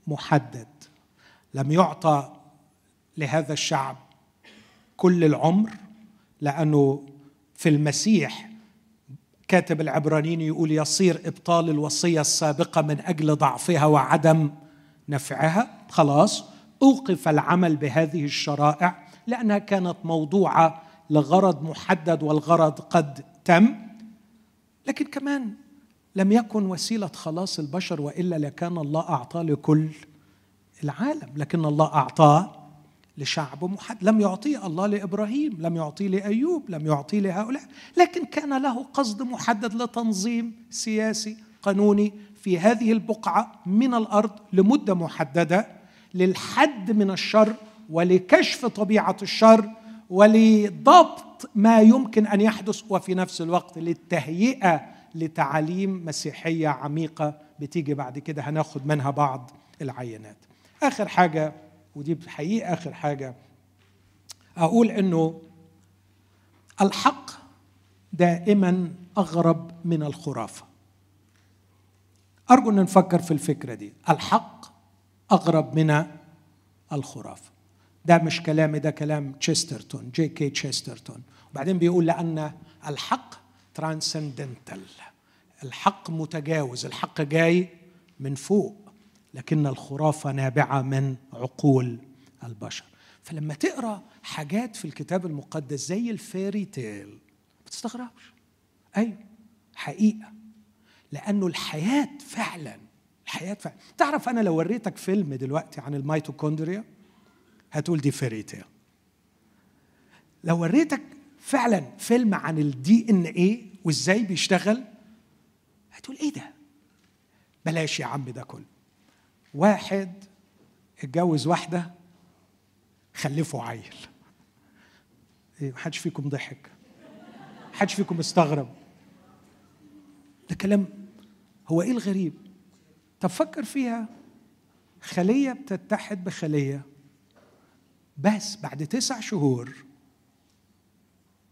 محدد لم يعطى لهذا الشعب كل العمر لأنه في المسيح كاتب العبرانيين يقول يصير إبطال الوصية السابقة من أجل ضعفها وعدم نفعها. خلاص أوقف العمل بهذه الشرائع لأنها كانت موضوعة لغرض محدد والغرض قد تم. لكن كمان لم يكن وسيلة خلاص البشر وإلا لكان الله اعطاه لكل العالم لكن الله اعطاه لشعب محدد. لم يعطيه الله لإبراهيم لم يعطيه لأيوب لم يعطيه لهؤلاء لكن كان له قصد محدد لتنظيم سياسي قانوني في هذه البقعة من الأرض لمدة محددة للحد من الشر ولكشف طبيعة الشر ولضبط ما يمكن أن يحدث وفي نفس الوقت للتهيئة لتعاليم مسيحية عميقة بتيجي بعد كده. هناخد منها بعض العينات. آخر حاجة ودي حقيقة آخر حاجة. أقول إنه الحق دائما أغرب من الخرافة. أرجو إن نفكر في الفكرة دي. الحق أغرب من الخرافة. ده مش كلامي ده كلام تشسترتون جي كي تشسترتون. وبعدين بيقول لأن الحق transcendental الحق متجاوز الحق جاي من فوق لكن الخرافة نابعة من عقول البشر. فلما تقرأ حاجات في الكتاب المقدس زي ال fairy tale ما تستغربش. أيوه حقيقة. لأنه الحياة فعلا الحياة فعلا. تعرف أنا لو وريتك فيلم دلوقتي عن الميتوكوندريا هتقول دي fairy tale. لو وريتك فعلا فيلم عن ال DNA وإزاي بيشتغل؟ هتقول إيه ده؟ بلاش يا عم ده كله. واحد اتجوز واحدة خلفوا عيل. إيه محدش فيكم ضحك. محدش فيكم استغرب. ده كلام هو إيه الغريب؟ طب فكر فيها. خلية بتتحد بخلية. بس بعد تسع شهور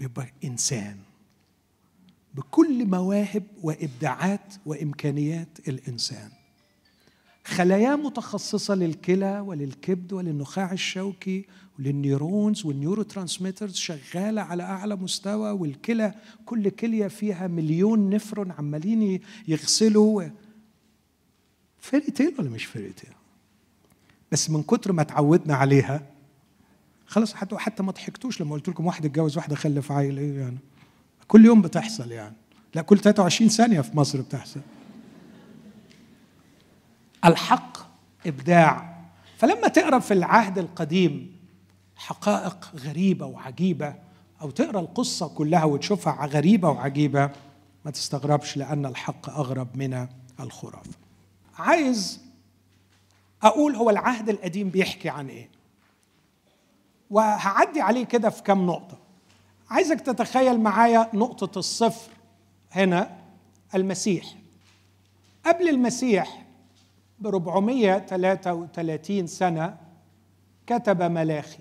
بيبقى إنسان. بكل مواهب وإبداعات وإمكانيات الإنسان. خلايا متخصصة للكلى وللكبد وللنخاع الشوكي ولل neurons وال neurotransmitters شغالة على أعلى مستوى والكلى كل كلية فيها مليون نفرون عمالين يغسلوا. fairy tale ولا مش fairy tale بس من كتر ما تعودنا عليها خلاص حتى حتى ما ضحكتوش لما قلت لكم واحد اتجوز واحدة خلف عيل إيه يعني؟ كل يوم بتحصل يعني. لا كل 23 ثانية في مصر بتحصل. الحق إبداع. فلما تقرأ في العهد القديم حقائق غريبة وعجيبة أو تقرأ القصة كلها وتشوفها غريبة وعجيبة ما تستغربش لأن الحق أغرب من الخرافة. عايز أقول هو العهد القديم بيحكي عن إيه؟ وهعدي عليه كده في كام نقطة. عايزك تتخيل معايا نقطة الصفر هنا المسيح. قبل المسيح ب 433 سنة كتب ملاخي.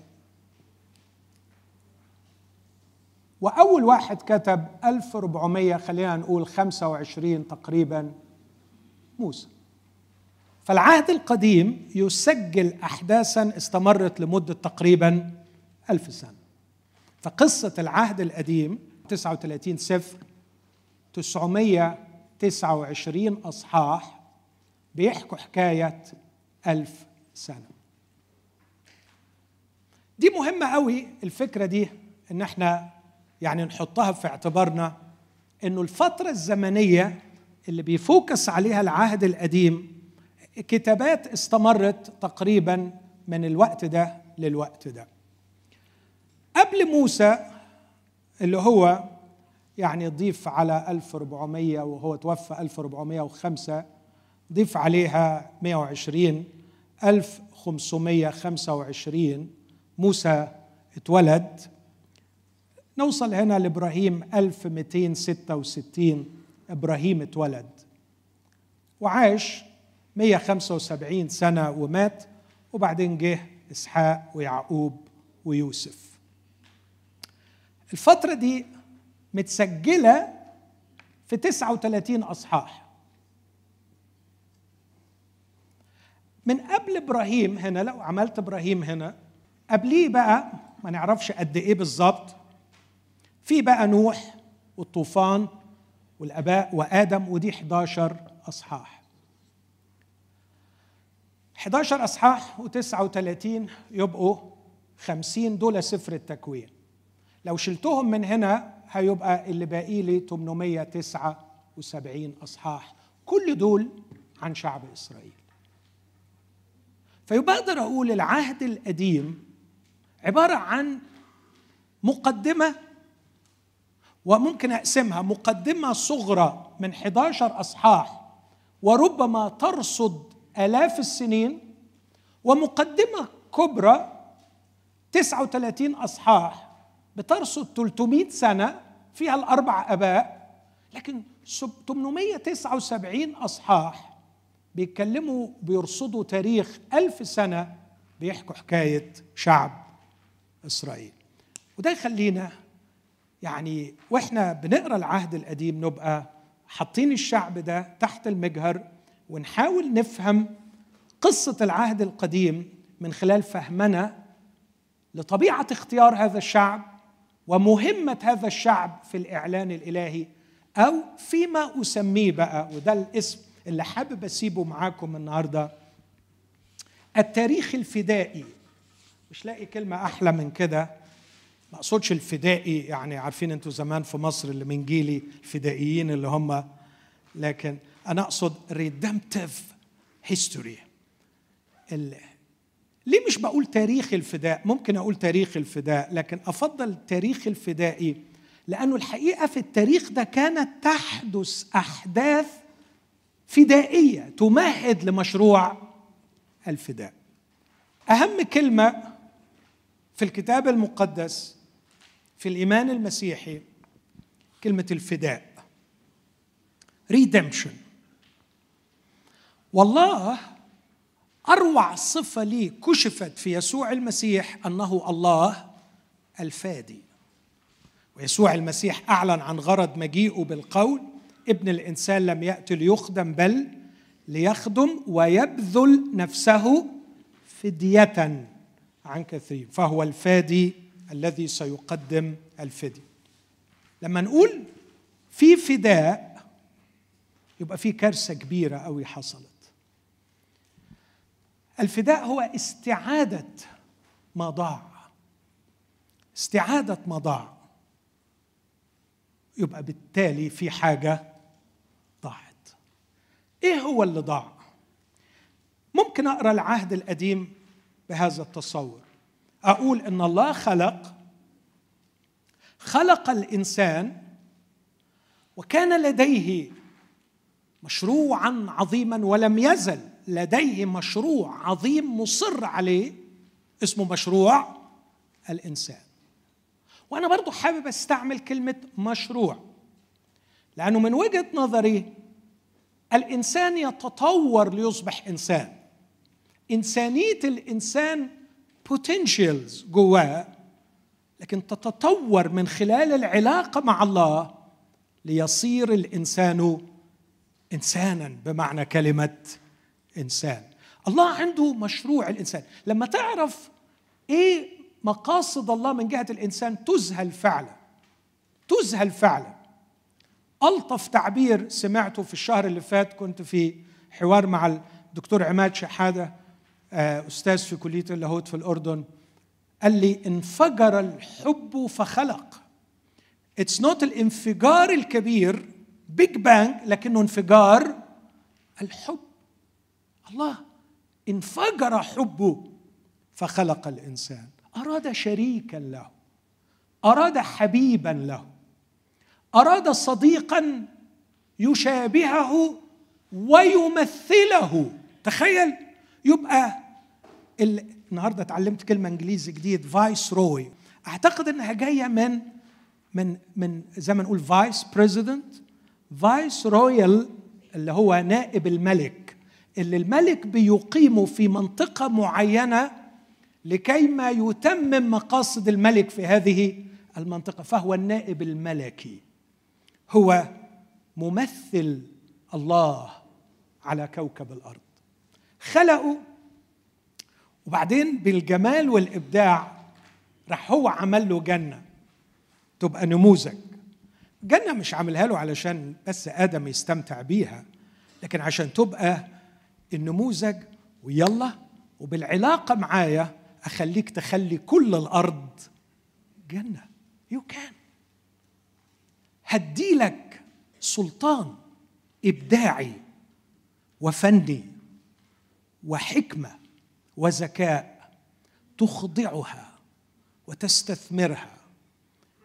وأول واحد كتب 1400 خلينا نقول 25 تقريبا موسى. فالعهد القديم يسجل أحداثا استمرت لمدة تقريبا ألف سنة. فقصة العهد القديم 39 سفر 929 أصحاح بيحكوا حكاية ألف سنة. دي مهمة قوي الفكرة دي إن إحنا يعني نحطها في اعتبارنا إنه الفترة الزمنية اللي بيفوكس عليها العهد القديم كتابات استمرت تقريبا من الوقت ده للوقت ده. قبل موسى اللي هو يعني ضيف على 1400 وهو توفى 1405 ضيف عليها 120 1525 موسى اتولد. نوصل هنا لإبراهيم 1266 إبراهيم اتولد. وعاش 175 سنة ومات وبعدين جه إسحاق ويعقوب ويوسف. الفترة دي متسجلة في 39 أصحاح. من قبل إبراهيم هنا لو عملت إبراهيم هنا قبليه بقى ما نعرفش قد إيه بالظبط في بقى نوح والطوفان والآباء وآدم ودي 11 أصحاح. 11 أصحاح و39 يبقوا 50 دول سفر التكوين. لو شلتهم من هنا هيبقى اللي باقي لي 879 أصحاح كل دول عن شعب إسرائيل. فيبقى أقدر أقول العهد القديم عبارة عن مقدمة وممكن أقسمها مقدمة صغرى من 11 أصحاح وربما ترصد آلاف السنين ومقدمة كبرى 39 أصحاح بترصد 300 سنة فيها الأربع أباء لكن 879 أصحاح بيتكلموا بيرصدوا تاريخ ألف سنة بيحكوا حكاية شعب إسرائيل. وده يخلينا يعني وإحنا بنقرأ العهد القديم نبقى حاطين الشعب ده تحت المجهر ونحاول نفهم قصة العهد القديم من خلال فهمنا لطبيعة اختيار هذا الشعب ومهمة هذا الشعب في الإعلان الإلهي أو فيما أسميه بقى وده الاسم اللي حابب أسيبه معاكم النهاردة. التاريخ الفدائي. مش لاقي كلمة أحلى من كده. ما أقصدش الفدائي يعني عارفين أنتوا زمان في مصر اللي من جيلي الفدائيين اللي هم لكن أنا أقصد redemptive history. ليه مش بقول تاريخ الفداء؟ ممكن أقول تاريخ الفداء لكن أفضل التاريخ الفدائي لأنه الحقيقة في التاريخ ده كانت تحدث أحداث فدائية تمهد لمشروع الفداء. أهم كلمة في الكتاب المقدس في الإيمان المسيحي كلمة الفداء ريدمشن والله أروع صفة لي كشفت في يسوع المسيح أنه الله الفادي. ويسوع المسيح أعلن عن غرض مجيئه بالقول ابن الإنسان لم يأتي ليخدم بل ليخدم ويبذل نفسه فدية عن كثير. فهو الفادي الذي سيقدم الفدية. لما نقول في فداء يبقى في كارثة كبيرة قوي حصلت. الفداء هو استعادة ما ضاع استعادة ما ضاع يبقى بالتالي في حاجة ضاعت. إيه هو اللي ضاع؟ ممكن أقرأ العهد القديم بهذا التصور. أقول إن الله خلق خلق الإنسان وكان لديه مشروعا عظيما ولم يزل. لديه مشروع عظيم مصر عليه اسمه مشروع الإنسان. وأنا برضو حابب أستعمل كلمة مشروع لأنه من وجهة نظري الإنسان يتطور ليصبح إنسان. إنسانية الإنسان بوتنشلز جواه لكن تتطور من خلال العلاقة مع الله ليصير الإنسان إنسانا بمعنى كلمة انسان الله عنده مشروع الإنسان. لما تعرف إيه مقاصد الله من جهة الإنسان تذهل فعلا. تذهل فعلا. ألطف تعبير سمعته في الشهر اللي فات كنت في حوار مع الدكتور عماد شحادة آه، أستاذ في كلية اللاهوت في الأردن. قال لي انفجر الحب فخلق. It's not الانفجار الكبير big bang لكنه انفجار الحب. الله انفجر حبه فخلق الإنسان. أراد شريكا له أراد حبيبا له أراد صديقا يشابهه ويمثله. تخيل يبقى النهارده اتعلمت كلمة إنجليزي جديد viceroy أعتقد إنها جاية من من من زي ما نقول vice president vice royal اللي هو نائب الملك. اللي الملك بيقيمه في منطقة معينة لكي ما يتمم مقاصد الملك في هذه المنطقة فهو النائب الملكي. هو ممثل الله على كوكب الأرض. خلقوا وبعدين بالجمال والإبداع راح هو عمل له جنة تبقى نموذج. جنة مش عاملها له علشان بس آدم يستمتع بيها لكن عشان تبقى النموذج ويلا وبالعلاقة معايا أخليك تخلي كل الأرض جنة. يو كان هديلك سلطان إبداعي وفني وحكمة وذكاء تخضعها وتستثمرها.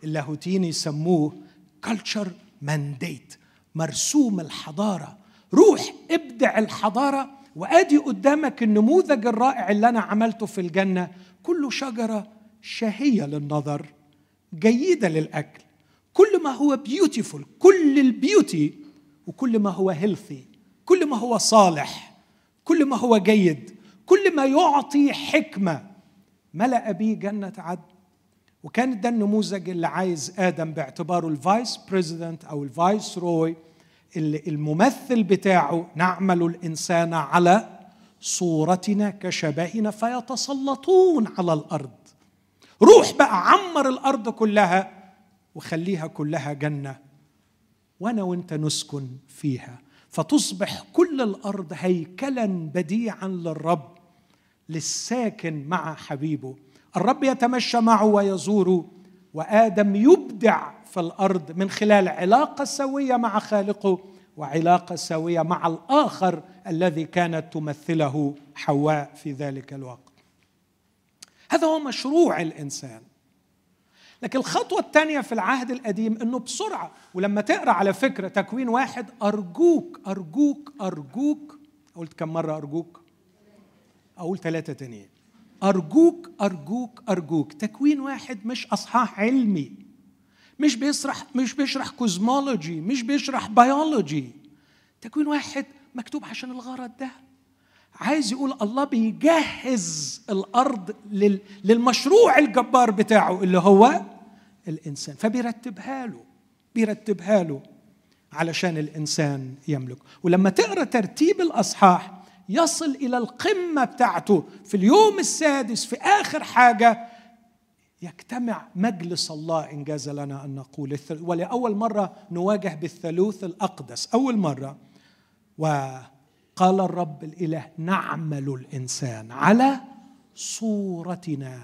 اللاهوتيين يسموه culture mandate مرسوم الحضارة روح ابدع الحضارة وآدي قدامك النموذج الرائع اللي أنا عملته في الجنة. كله شجرة شهية للنظر جيدة للأكل. كل ما هو beautiful كل ال beauty وكل ما هو healthy كل ما هو صالح كل ما هو جيد. كل ما يعطي حكمة. ملأ به جنة عدن. وكان ده النموذج اللي عايز آدم باعتباره ال vice president أو ال viceroy. اللي الممثل بتاعه نعمل الإنسان على صورتنا كشبهنا فيتسلطون على الأرض. روح بقى عمر الأرض كلها وخليها كلها جنة وأنا وأنت نسكن فيها. فتصبح كل الأرض هيكلا بديعا للرب للساكن مع حبيبه. الرب يتمشى معه ويزوره وآدم يبدع في الأرض من خلال علاقة سوية مع خالقه وعلاقة سوية مع الآخر الذي كانت تمثله حواء في ذلك الوقت. هذا هو مشروع الإنسان. لكن الخطوة الثانية في العهد القديم إنه بسرعة ولما تقرأ على فكرة تكوين واحد أرجوك أرجوك أرجوك قلت كم مرة أرجوك؟ أقول ثلاثة تانيين أرجوك أرجوك أرجوك. تكوين واحد مش أصحاح علمي. مش بيشرح مش بيشرح cosmology مش بيشرح بيولوجي تكوين واحد مكتوب عشان الغرض ده. عايز يقول الله بيجهز الأرض للمشروع الجبار بتاعه اللي هو الإنسان. فبيرتبها له بيرتبها له علشان الإنسان يملك. ولما تقرأ ترتيب الأصحاح يصل إلى القمة بتاعته في اليوم السادس في آخر حاجة يجتمع مجلس الله انجاز لنا أن نقول ولأول مرة نواجه بالثالوث الأقدس. أول مرة. وقال الرب الإله نعمل الإنسان على صورتنا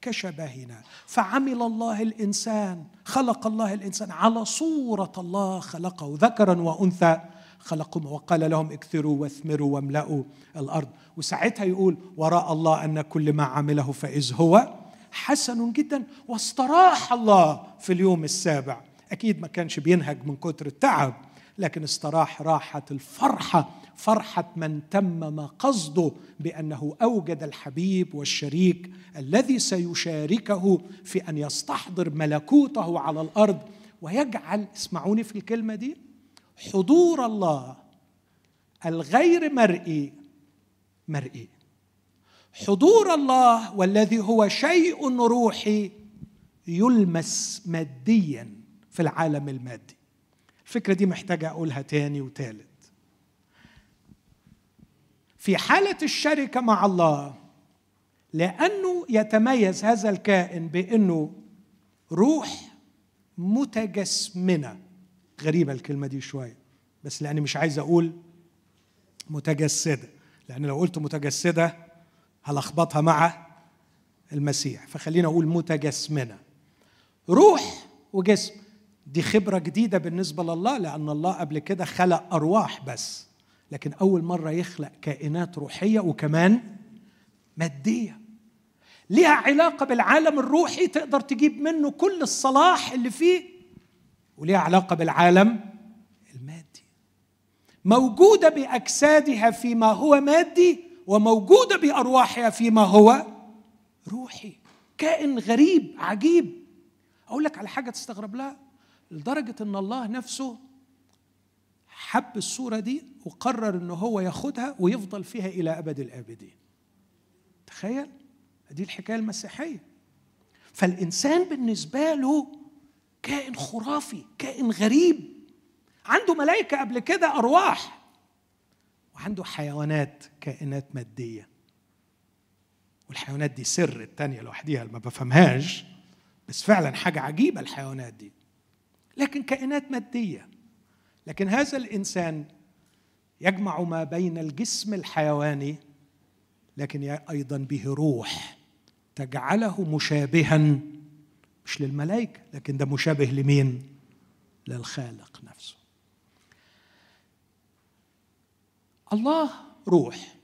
كشبهنا. فعمل الله الإنسان خلق الله الإنسان على صورة الله خلقه. ذكرا وأنثى خلقهم وقال لهم اكثروا واثمروا واملأوا الأرض. وساعتها يقول وراء الله أن كل ما عمله فإذ هو حسن جدا واستراح الله في اليوم السابع. أكيد ما كانش بينهج من كتر التعب لكن استراح راحة الفرحة فرحة من تمم قصده بأنه أوجد الحبيب والشريك الذي سيشاركه في أن يستحضر ملكوته على الأرض. ويجعل اسمعوني في الكلمة دي حضور الله الغير مرئي مرئي. حضور الله والذي هو شيء روحي يلمس ماديا في العالم المادي. الفكرة دي محتاجة أقولها تاني وتالت. في حالة الشركة مع الله لأنه يتميز هذا الكائن بأنه روح متجسمنة. غريبة الكلمة دي شوية بس لأني مش عايز أقول متجسدة لأن لو قلت متجسدة هلخبطها مع المسيح؟ فخلينا أقول متجسمنه روح وجسم. دي خبرة جديدة بالنسبة لله لأن الله قبل كده خلق أرواح بس. لكن أول مرة يخلق كائنات روحية وكمان مادية. ليها علاقة بالعالم الروحي تقدر تجيب منه كل الصلاح اللي فيه وليها علاقة بالعالم المادي. موجودة بأجسادها فيما هو مادي وموجودة بأرواحها فيما هو روحي. كائن غريب عجيب. أقول لك على حاجة تستغرب لها. لدرجة إن الله نفسه حب الصورة دي وقرر إن هو ياخدها ويفضل فيها إلى أبد الآبدين. تخيل؟ دي الحكاية المسيحية. فالإنسان بالنسبة له كائن خرافي كائن غريب. عنده ملائكة قبل كده أرواح. وعنده حيوانات كائنات مادية. والحيوانات دي سر التانية لوحديها ما بفهمهاش بس فعلا حاجة عجيبة الحيوانات دي. لكن كائنات مادية. لكن هذا الإنسان يجمع ما بين الجسم الحيواني لكن أيضا به روح. تجعله مشابها مش للملائكة لكن ده مشابه لمين؟ للخالق نفسه. الله روح.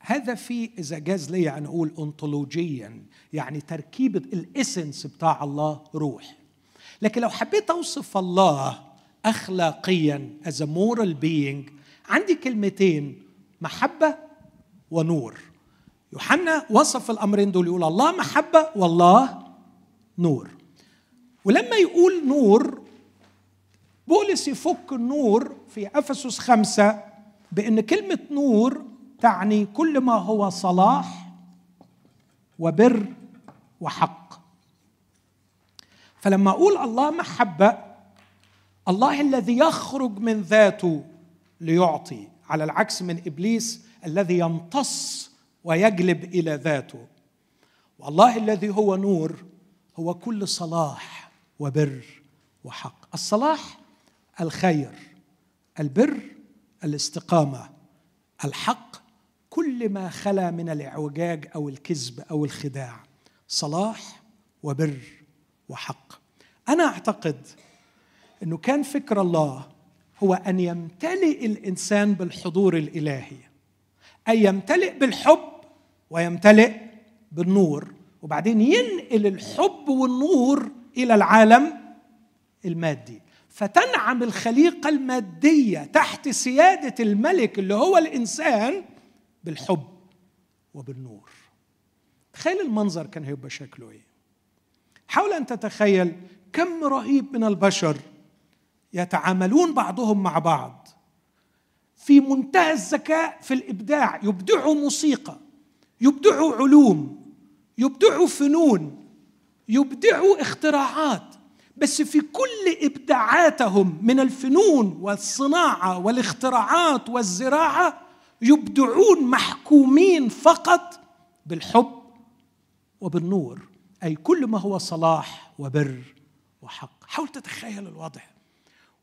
هذا في إذا جاز لي أن أقول انطولوجيا يعني تركيبه الاسنس بتاع الله روح. لكن لو حبيت أوصف الله اخلاقيا as a moral being عندي كلمتين محبة ونور. يوحنا وصف الأمرين دول يقول الله محبة والله نور. ولما يقول نور بولس يفك النور في أفسس خمسة بأن كلمة نور تعني كل ما هو صلاح وبر وحق. فلما أقول الله محبة الله الذي يخرج من ذاته ليعطي على العكس من إبليس الذي يمتص ويجلب إلى ذاته. والله الذي هو نور هو كل صلاح وبر وحق. الصلاح الخير البر الاستقامة الحق كل ما خلا من الإعوجاج أو الكذب أو الخداع صلاح وبر وحق. أنا أعتقد إنه كان فكر الله هو أن يمتلئ الإنسان بالحضور الإلهي اي يمتلئ بالحب ويمتلئ بالنور وبعدين ينقل الحب والنور إلى العالم المادي. فتنعم الخليقة المادية تحت سيادة الملك اللي هو الإنسان بالحب وبالنور. تخيل المنظر كان هيبقى شكله إيه. حاول أن تتخيل كم رهيب من البشر يتعاملون بعضهم مع بعض. في منتهى الذكاء في الإبداع يبدعوا موسيقى يبدعوا علوم يبدعوا فنون يبدعوا اختراعات. بس في كل إبداعاتهم من الفنون والصناعة والاختراعات والزراعة يبدعون محكومين فقط بالحب وبالنور أي كل ما هو صلاح وبر وحق. حاول تتخيل الوضع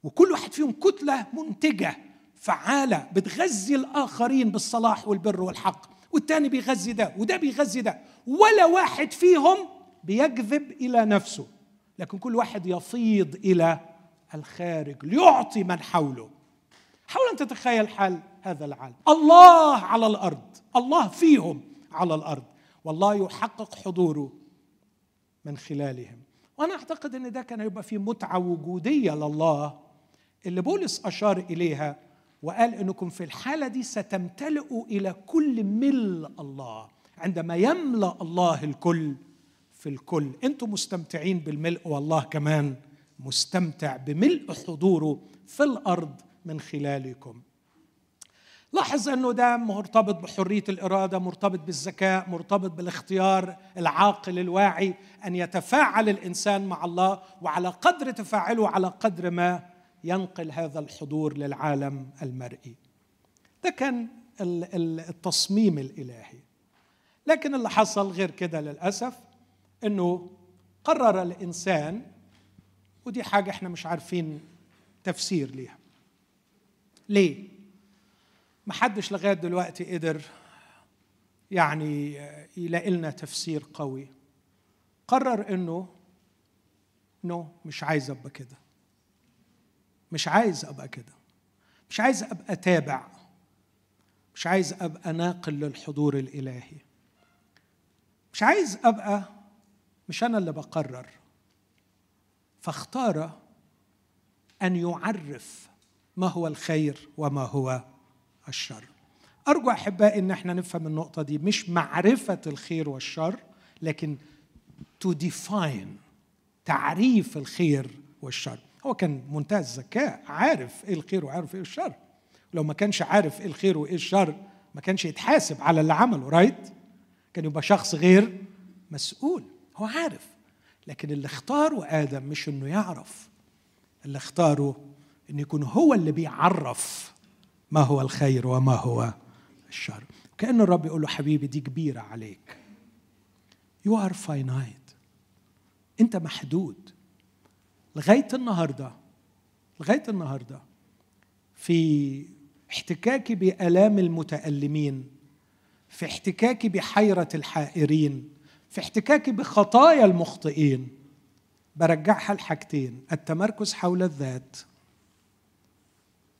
وكل واحد فيهم كتلة منتجة فعالة بتغذي الآخرين بالصلاح والبر والحق والتاني بيغذي ده وده بيغذي ده ولا واحد فيهم بيجذب إلى نفسه. لكن كل واحد يفيض إلى الخارج ليعطي من حوله. حاول أن تتخيل حال هذا العالم. الله على الأرض. الله فيهم على الأرض. والله يحقق حضوره من خلالهم. وأنا أعتقد إن ده كان يبقى فيه متعة وجودية لله اللي بولس أشار إليها وقال إنكم في الحالة دي ستمتلئوا إلى كل ملء الله عندما يملأ الله الكل. في الكل. أنتم مستمتعين بالملء والله كمان مستمتع بملء حضوره في الأرض من خلالكم. لاحظ أنه ده مرتبط بحرية الإرادة مرتبط بالذكاء مرتبط بالاختيار العاقل الواعي أن يتفاعل الإنسان مع الله وعلى قدر تفاعله على قدر ما ينقل هذا الحضور للعالم المرئي. ده كان التصميم الإلهي. لكن اللي حصل غير كده للأسف إنه قرر الإنسان ودي حاجة إحنا مش عارفين تفسير ليها. ليه؟ محدش لغاية دلوقتي قدر يعني يلاقي لنا تفسير قوي. قرر إنه نو مش عايز أبقى كده. مش عايز أبقى كده. مش عايز أبقى تابع. مش عايز أبقى ناقل للحضور الإلهي. مش عايز أبقى مش أنا اللي بقرر. فاختار أن يعرف ما هو الخير وما هو الشر. أرجو أحبائي إن إحنا نفهم النقطة دي. مش معرفة الخير والشر لكن to define تعريف الخير والشر. هو كان منتهى الذكاء عارف إيه الخير وعارف إيه الشر. لو ما كانش عارف إيه الخير وإيه الشر ما كانش يتحاسب على اللي عمله رايت كان يبقى شخص غير مسؤول. هو عارف لكن اللي اختاره آدم مش إنه يعرف. اللي اختاره انه يكون هو اللي بيعرف ما هو الخير وما هو الشر. كأن الرب يقول له حبيبي دي كبيرة عليك. You are finite. أنت محدود. لغاية النهاردة لغاية النهاردة في احتكاكي بآلام المتألمين في احتكاكي بحيرة الحائرين في احتكاكي بخطايا المخطئين برجعها لحاجتين التمركز حول الذات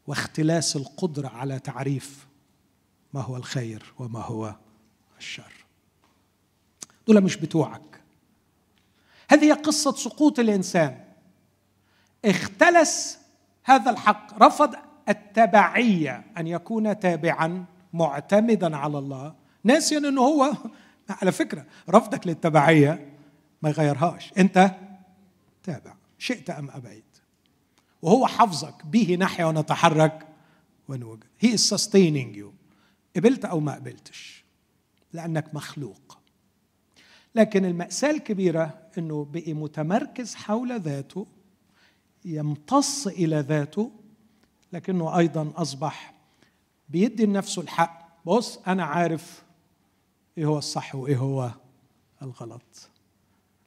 واختلاس القدرة على تعريف ما هو الخير وما هو الشر. دول مش بتوعك. هذه قصة سقوط الإنسان. اختلس هذا الحق رفض التبعية أن يكون تابعا معتمدا على الله. ناسيا أنه هو على فكرة رفضك للتبعية ما يغيرهاش. أنت تابع شئت أم أبيت. وهو حفظك به نحيا ونتحرك ونوجد. Is sustaining you. قبلت أو ما قبلتش. لأنك مخلوق. لكن المأساة الكبيرة أنه بقي متمركز حول ذاته يمتص إلى ذاته لكنه أيضا أصبح بيدي لنفسه الحق. بص أنا عارف إيه هو الصح وإيه هو الغلط؟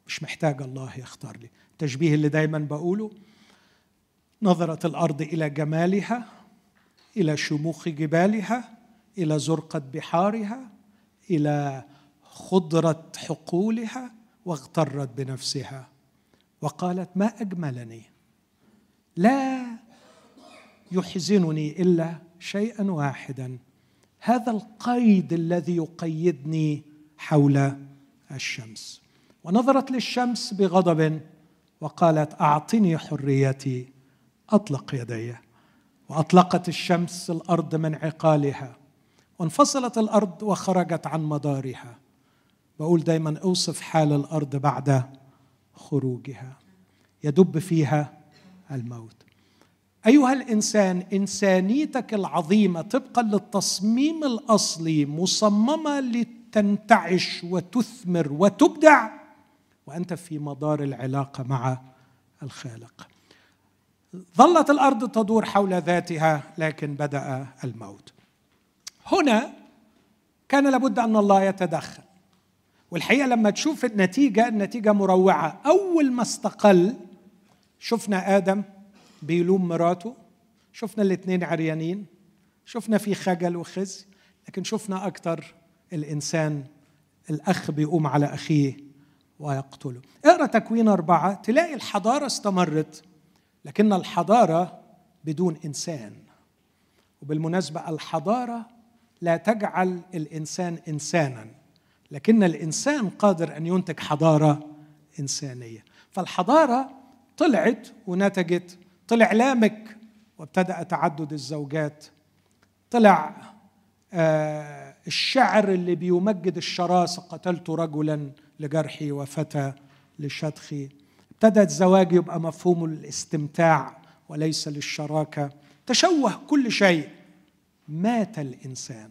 مش محتاج الله يختار لي. التشبيه اللي دايما بقوله نظرت الأرض إلى جمالها إلى شموخ جبالها إلى زرقة بحارها إلى خضرة حقولها واغترت بنفسها. وقالت ما أجملني. لا يحزنني إلا شيئا واحدا. هذا القيد الذي يقيدني حول الشمس. ونظرت للشمس بغضب وقالت أعطني حريتي أطلق يدي. وأطلقت الشمس الأرض من عقالها. وانفصلت الأرض وخرجت عن مدارها. بقول دايما أوصف حال الأرض بعد خروجها. يدب فيها الموت. أيها الإنسان إنسانيتك العظيمة طبقا للتصميم الأصلي مصممة لتنتعش وتثمر وتبدع وأنت في مدار العلاقة مع الخالق. ظلت الأرض تدور حول ذاتها لكن بدأ الموت. هنا كان لابد أن الله يتدخل. والحقيقة لما تشوف النتيجة النتيجة مروعة. أول ما استقل شفنا آدم بيلوم مراته. شفنا الاثنين عريانين. شفنا في خجل وخزي لكن شفنا أكثر الإنسان الأخ بيقوم على أخيه ويقتله. اقرأ تكوين أربعة تلاقي الحضارة استمرت لكن الحضارة بدون إنسان. وبالمناسبة الحضارة لا تجعل الإنسان إنسانا لكن الإنسان قادر أن ينتج حضارة إنسانية. فالحضارة طلعت ونتجت طلع لامك وابتدأ تعدد الزوجات. طلع آه الشعر اللي بيمجد الشراسة قتلت رجلا لجرحي وفتى لشدخي ابتدى الزواج يبقى مفهوم الاستمتاع وليس للشراكة. تشوه كل شيء. مات الإنسان.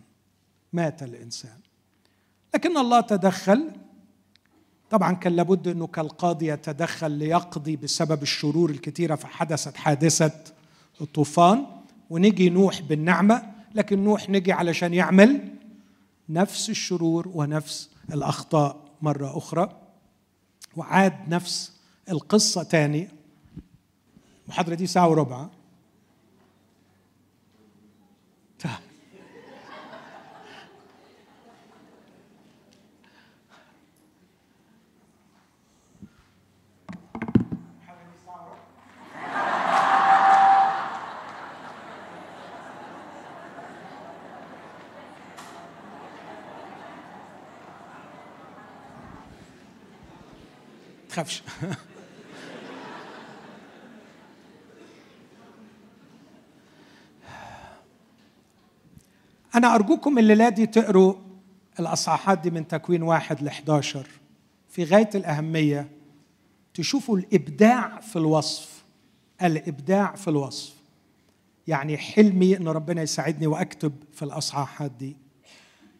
مات الإنسان. لكن الله تدخل طبعا كان لابد إنه كالقاضي يتدخل ليقضي بسبب الشرور الكثيرة فحدثت حادثة الطوفان ونجي نوح بالنعمه لكن نوح نجي علشان يعمل نفس الشرور ونفس الأخطاء مرة أخرى وعاد نفس القصة تاني. المحاضره دي ساعة وربع تخافش. أنا أرجوكم الليلة دي تقروا الأصحاحات دي من تكوين واحد ل 11 في غاية الأهمية تشوفوا الإبداع في الوصف. الإبداع في الوصف. يعني حلمي أن ربنا يساعدني وأكتب في الأصحاحات دي.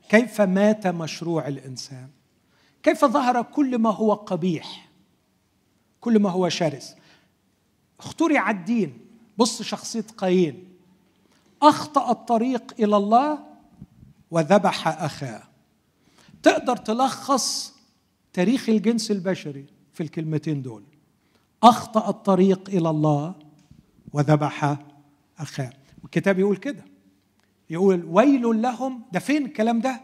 كيف مات مشروع الإنسان؟ كيف ظهر كل ما هو قبيح؟ كل ما هو شرس. اخترع الدين. بص شخصية قايين. أخطأ الطريق إلى الله وذبح أخاه. تقدر تلخص تاريخ الجنس البشري في الكلمتين دول. أخطأ الطريق إلى الله وذبح أخاه. والكتاب يقول كده. يقول ويل لهم ده فين الكلام ده؟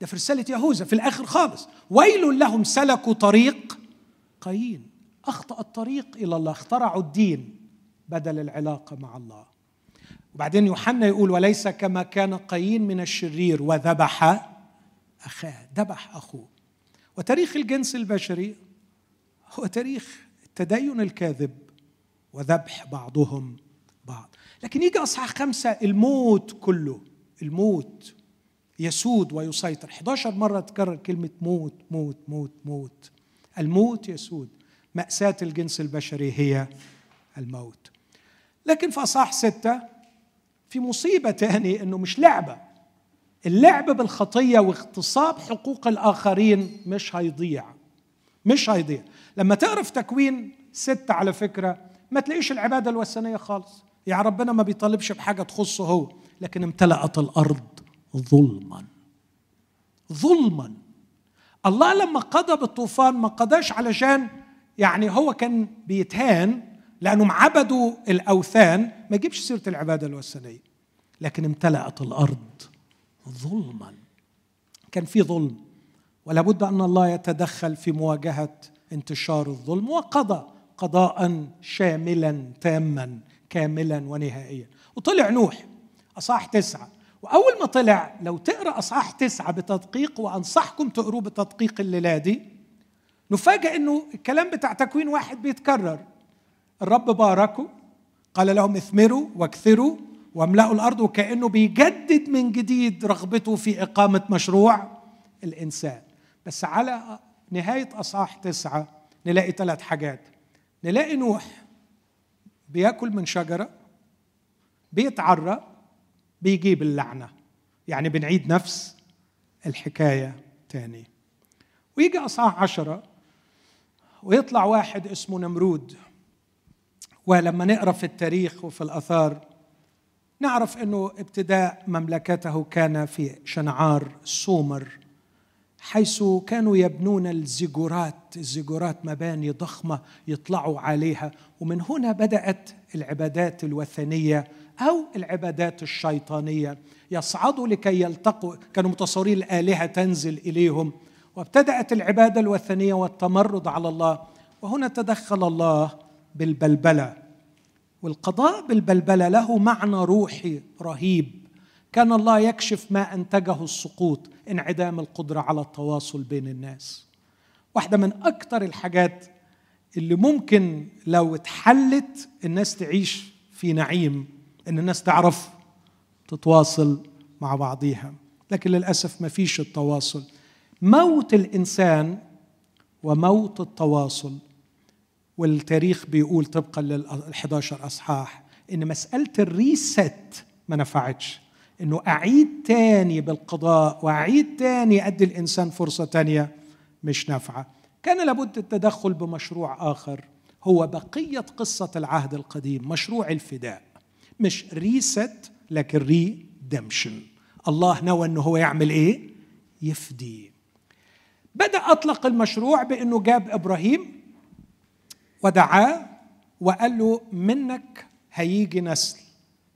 ده في رسالة يهوذا في الآخر خالص. ويل لهم سلكوا طريق قايين. أخطأ الطريق إلى الله اخترعوا الدين بدل العلاقة مع الله. وبعدين يوحنا يقول وليس كما كان قايين من الشرير وذبح أخاه. ذبح أخوه. وتاريخ الجنس البشري هو تاريخ التدين الكاذب وذبح بعضهم بعض. لكن يجي أصحاح خمسة الموت كله الموت يسود ويسيطر. 11 مرة تكرر كلمة موت موت موت موت. الموت يسود. مأساة الجنس البشري هي الموت. لكن في أصحاح ستة في مصيبة تاني أنه مش لعبة. اللعب بالخطية واغتصاب حقوق الآخرين مش هيضيع. مش هيضيع. لما تقرا في تكوين ستة على فكرة ما تلاقيش العبادة الوثنية خالص. يعني ربنا ما بيطالبش بحاجة تخصه هو لكن امتلأت الأرض ظلما. ظلما. الله لما قضى بالطوفان ما قضاش علشان يعني هو كان بيتهان لأنهم عبدوا الأوثان. ما يجيبش سيرة العبادة الوثنية لكن امتلأت الأرض ظلما. كان في ظلم ولا بد أن الله يتدخل في مواجهة انتشار الظلم وقضى قضاء شاملا تاما كاملا ونهائيا. وطلع نوح أصح تسعة. وأول ما طلع لو تقرأ أصحاح تسعة بتدقيق وأنصحكم تقروه بتدقيق الليلة دي نفاجئ أنه الكلام بتاع تكوين واحد بيتكرر. الرب باركه قال لهم اثمروا واكثروا واملأوا الأرض وكأنه بيجدد من جديد رغبته في إقامة مشروع الإنسان. بس على نهاية أصحاح تسعة نلاقي ثلاث حاجات. نلاقي نوح بياكل من شجرة بيتعرى بيجيب اللعنة. يعني بنعيد نفس الحكاية تاني. ويجي أصحاح عشرة ويطلع واحد اسمه نمرود. ولما نقرأ في التاريخ وفي الآثار نعرف أنه ابتداء مملكته كان في شنعار سومر حيث كانوا يبنون الزيجورات الزيجورات مباني ضخمة يطلعوا عليها. ومن هنا بدأت العبادات الوثنية أو العبادات الشيطانية. يصعدوا لكي يلتقوا كانوا متصورين الآلهة تنزل إليهم. وابتدأت العبادة الوثنية والتمرد على الله. وهنا تدخل الله بالبلبلة. والقضاء بالبلبلة له معنى روحي رهيب. كان الله يكشف ما أنتجه السقوط انعدام القدرة على التواصل بين الناس. واحدة من أكثر الحاجات اللي ممكن لو اتحلت الناس تعيش في نعيم إن الناس تعرف تتواصل مع بعضيها. لكن للأسف ما فيش التواصل. موت الإنسان وموت التواصل. والتاريخ بيقول طبقا لل 11 أصحاح إن مسألة ال reset ما نفعتش. إنه أعيد تاني بالقضاء وأعيد تاني أدي الإنسان فرصة تانية مش نافعة. كان لابد التدخل بمشروع آخر هو بقية قصة العهد القديم مشروع الفداء. مش reset لكن redemption. الله نوى إنه هو يعمل إيه؟ يفدي. بدأ أطلق المشروع بأنه جاب إبراهيم ودعاه وقال له منك هيجي نسل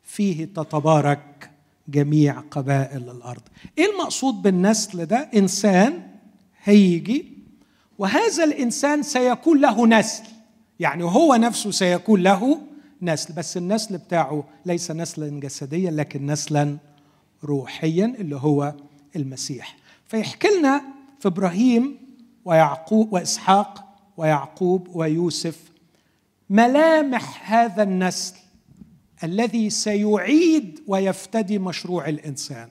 فيه تتبارك جميع قبائل الأرض. إيه المقصود بالنسل ده؟ إنسان هيجي وهذا الإنسان سيكون له نسل يعني هو نفسه سيكون له نسل بس النسل بتاعه ليس نسلا جسديا لكن نسلا روحيا اللي هو المسيح. فيحكي لنا في إبراهيم ويعقوب وإسحاق ويعقوب ويوسف ملامح هذا النسل الذي سيعيد ويفتدي مشروع الإنسان.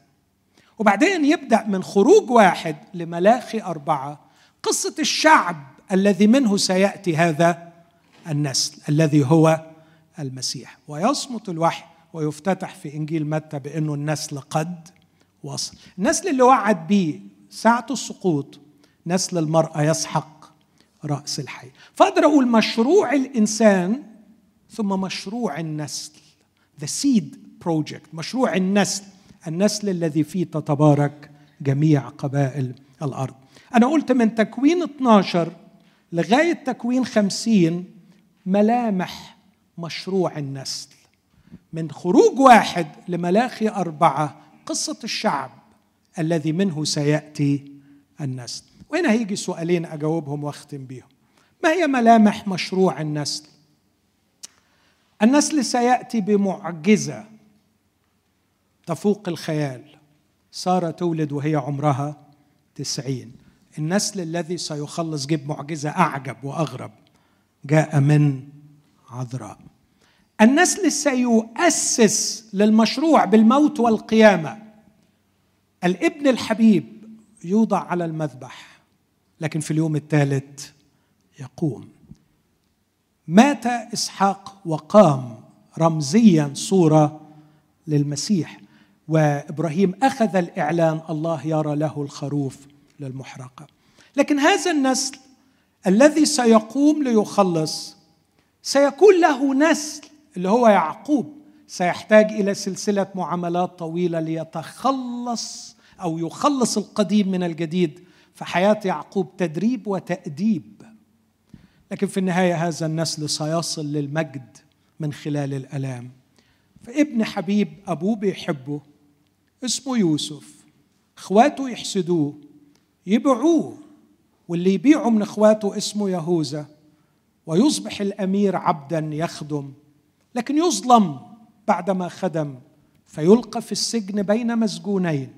وبعدين يبدأ من خروج واحد لملاخي أربعة. قصة الشعب الذي منه سيأتي هذا النسل الذي هو المسيح. ويصمت الوحي ويفتتح في إنجيل متى بأنه النسل قد وصل. النسل اللي وعد به ساعة السقوط نسل المرأة يسحق رأس الحية. فأقدر أقول مشروع الإنسان ثم مشروع النسل. the seed project مشروع النسل. النسل الذي فيه تتبارك جميع قبائل الأرض. أنا قلت من تكوين 12 لغاية تكوين 50 ملامح مشروع النسل. من خروج واحد لملاخي أربعة قصة الشعب. الذي منه سيأتي النسل. وهنا هيجي سؤالين أجاوبهم وأختم بيهم؟ ما هي ملامح مشروع النسل؟ النسل سيأتي بمعجزة تفوق الخيال. سارة تولد وهي عمرها تسعين. النسل الذي سيخلص جيب معجزة أعجب وأغرب جاء من عذراء. النسل سيؤسس للمشروع بالموت والقيامة. الابن الحبيب يوضع على المذبح لكن في اليوم الثالث يقوم. مات إسحاق وقام رمزيا صورة للمسيح وإبراهيم أخذ الإعلان الله يرى له الخروف للمحرقة. لكن هذا النسل الذي سيقوم ليخلص سيكون له نسل اللي هو يعقوب. سيحتاج إلى سلسلة معاملات طويلة ليتخلص أو يخلص القديم من الجديد فحياه يعقوب تدريب وتأديب. لكن في النهاية هذا النسل سيصل للمجد من خلال الألام. فابن حبيب أبوه بيحبه اسمه يوسف. إخواته يحسدوه يبيعوه واللي يبيعه من إخواته اسمه يهوذا. ويصبح الأمير عبدا يخدم لكن يظلم. بعدما خدم فيلقى في السجن بين مسجونين.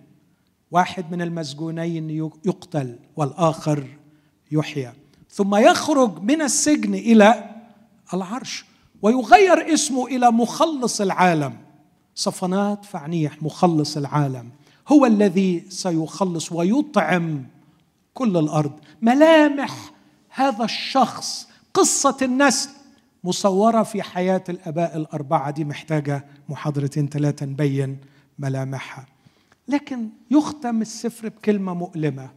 واحد من المسجونين يقتل والآخر يحيى. ثم يخرج من السجن إلى العرش ويغير اسمه إلى مخلص العالم. صفنات فعنيح مخلص العالم. هو الذي سيخلص ويطعم كل الأرض. ملامح هذا الشخص قصة النسل. مصورة في حياة الآباء الأربعة. دي محتاجة محاضرتين ثلاثة نبين ملامحها. لكن يختم السفر بكلمة مؤلمة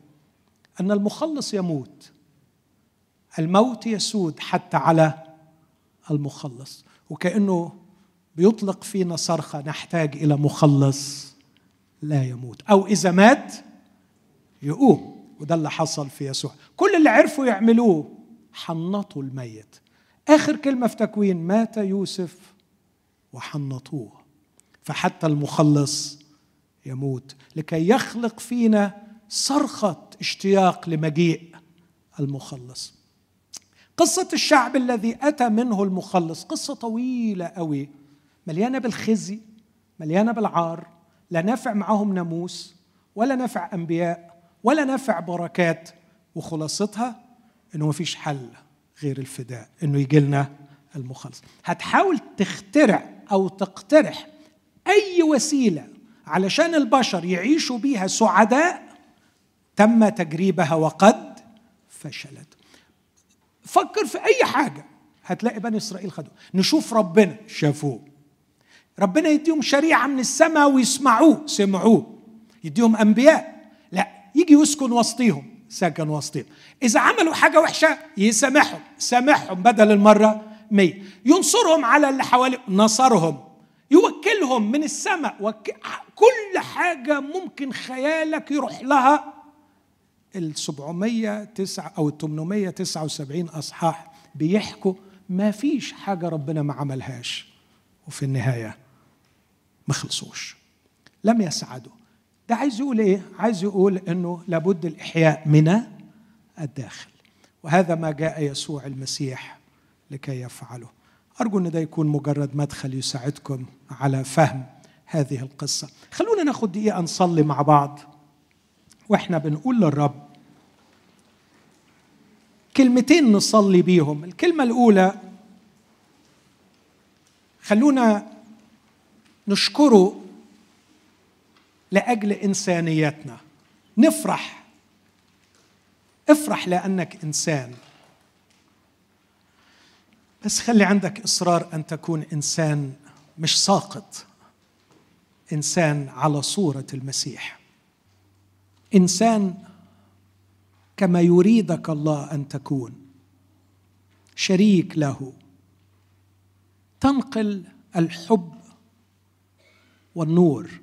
أن المخلص يموت الموت يسود حتى على المخلص. وكأنه بيطلق فينا صرخة نحتاج إلى مخلص لا يموت. أو إذا مات يقوم وده اللي حصل في يسوع. كل اللي عرفوا يعملوه حنطوا الميت. آخر كلمة في تكوين مات يوسف وحنطوه. فحتى المخلص يموت لكي يخلق فينا صرخة اشتياق لمجيء المخلص. قصة الشعب الذي أتى منه المخلص قصة طويلة قوي مليانة بالخزي مليانة بالعار لا نافع معهم ناموس ولا نافع أنبياء ولا نافع بركات وخلاصتها إنه مفيش حل. غير الفداء إنه يجي لنا المخلص. هتحاول تخترع أو تقترح أي وسيلة علشان البشر يعيشوا بيها سعداء تم تجريبها وقد فشلت. فكر في أي حاجة هتلاقي بني إسرائيل خدوه نشوف ربنا. شافوه. ربنا يديهم شريعة من السماء ويسمعوه. سمعوه. يديهم أنبياء. لا يجي يسكن وسطيهم. سكن وسطيهم إذا عملوا حاجة وحشة يسامحهم سامحهم بدل المرة مية. ينصرهم على اللي حواليه نصرهم. يوكلهم من السماء. وك... كل حاجة ممكن خيالك يروح لها. ال 709 أو ال 879 أصحاح بيحكوا ما فيش حاجة ربنا ما عملهاش. وفي النهاية ما خلصوش. لم يسعدوا. ده عايز يقول إيه؟ عايز يقول إنه لابد الإحياء من الداخل. وهذا ما جاء يسوع المسيح لكي يفعله. أرجو إن ده يكون مجرد مدخل يساعدكم على فهم هذه القصة. خلونا ناخد دقيقة نصلي مع بعض. وإحنا بنقول للرب كلمتين نصلي بيهم. الكلمة الأولى خلونا نشكره لأجل إنسانيتنا. نفرح. افرح لأنك إنسان. بس خلي عندك إصرار أن تكون إنسان مش ساقط. إنسان على صورة المسيح. إنسان كما يريدك الله أن تكون. شريك له. تنقل الحب والنور.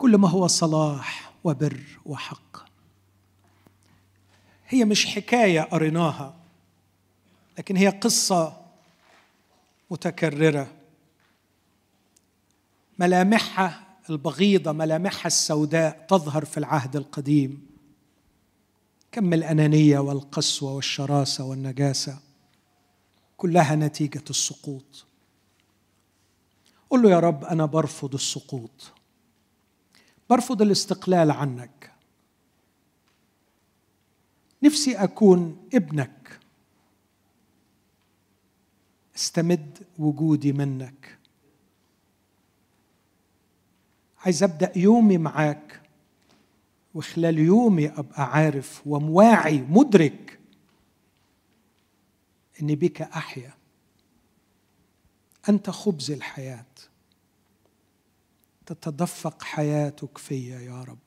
كل ما هو صلاح وبر وحق. هي مش حكاية قريناها لكن هي قصة متكررة. ملامحها البغيضة ملامحها السوداء تظهر في العهد القديم. كم الأنانية والقسوة والشراسة والنجاسة كلها نتيجة السقوط. قل له يا رب أنا برفض السقوط. برفض الاستقلال عنك. نفسي أكون ابنك. استمد وجودي منك. عايز أبدأ يومي معاك. وخلال يومي أبقى عارف ومواعي مدرك اني بك أحيا. أنت خبز الحياة. تتدفق حياتك فيا يا رب.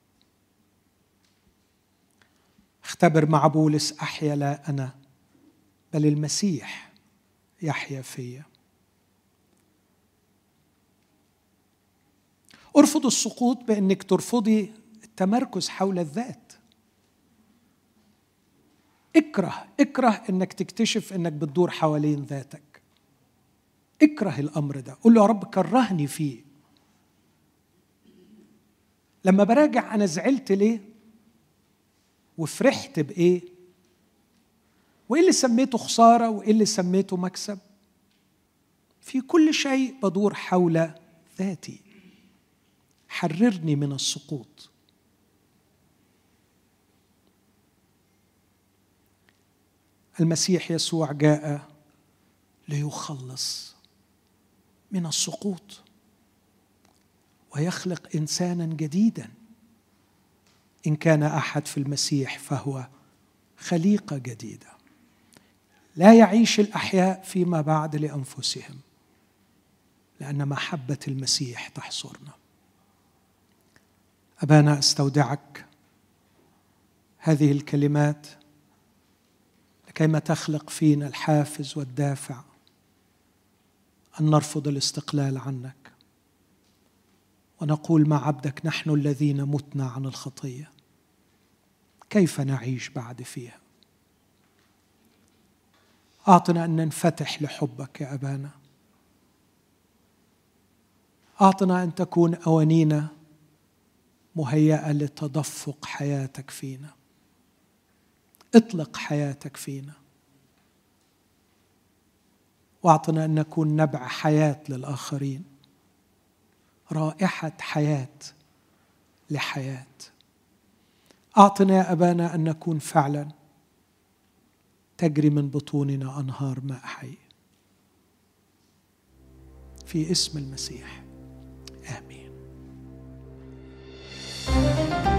اختبر مع بولس أحيا لا أنا بل المسيح يحيا فيا. ارفض السقوط بأنك ترفضي التمركز حول الذات. اكره اكره أنك تكتشف أنك بتدور حوالين ذاتك. اكره الأمر ده. قول له يا رب كرهني فيه. لما براجع أنا زعلت ليه؟ وفرحت بإيه؟ وإيه اللي سميته خسارة؟ وإيه اللي سميته مكسب؟ في كل شيء بدور حول ذاتي. حررني من السقوط. المسيح يسوع جاء ليخلص من السقوط. ويخلق إنسانا جديدا. إن كان أحد في المسيح فهو خليقة جديدة. لا يعيش الأحياء فيما بعد لأنفسهم لأن محبة المسيح تحصرنا. أبانا أستودعك هذه الكلمات كيما تخلق فينا الحافز والدافع أن نرفض الاستقلال عنك. ونقول مع عبدك نحن الذين متنا عن الخطية. كيف نعيش بعد فيها؟ أعطنا أن ننفتح لحبك يا أبانا. أعطنا أن تكون أوانينا مهيئة لتدفق حياتك فينا. اطلق حياتك فينا. وأعطنا أن نكون نبع حياة للآخرين. رائحة حياة لحياة. أعطنا يا أبانا أن نكون فعلا تجري من بطوننا أنهار ماء حي. في اسم المسيح آمين. thank you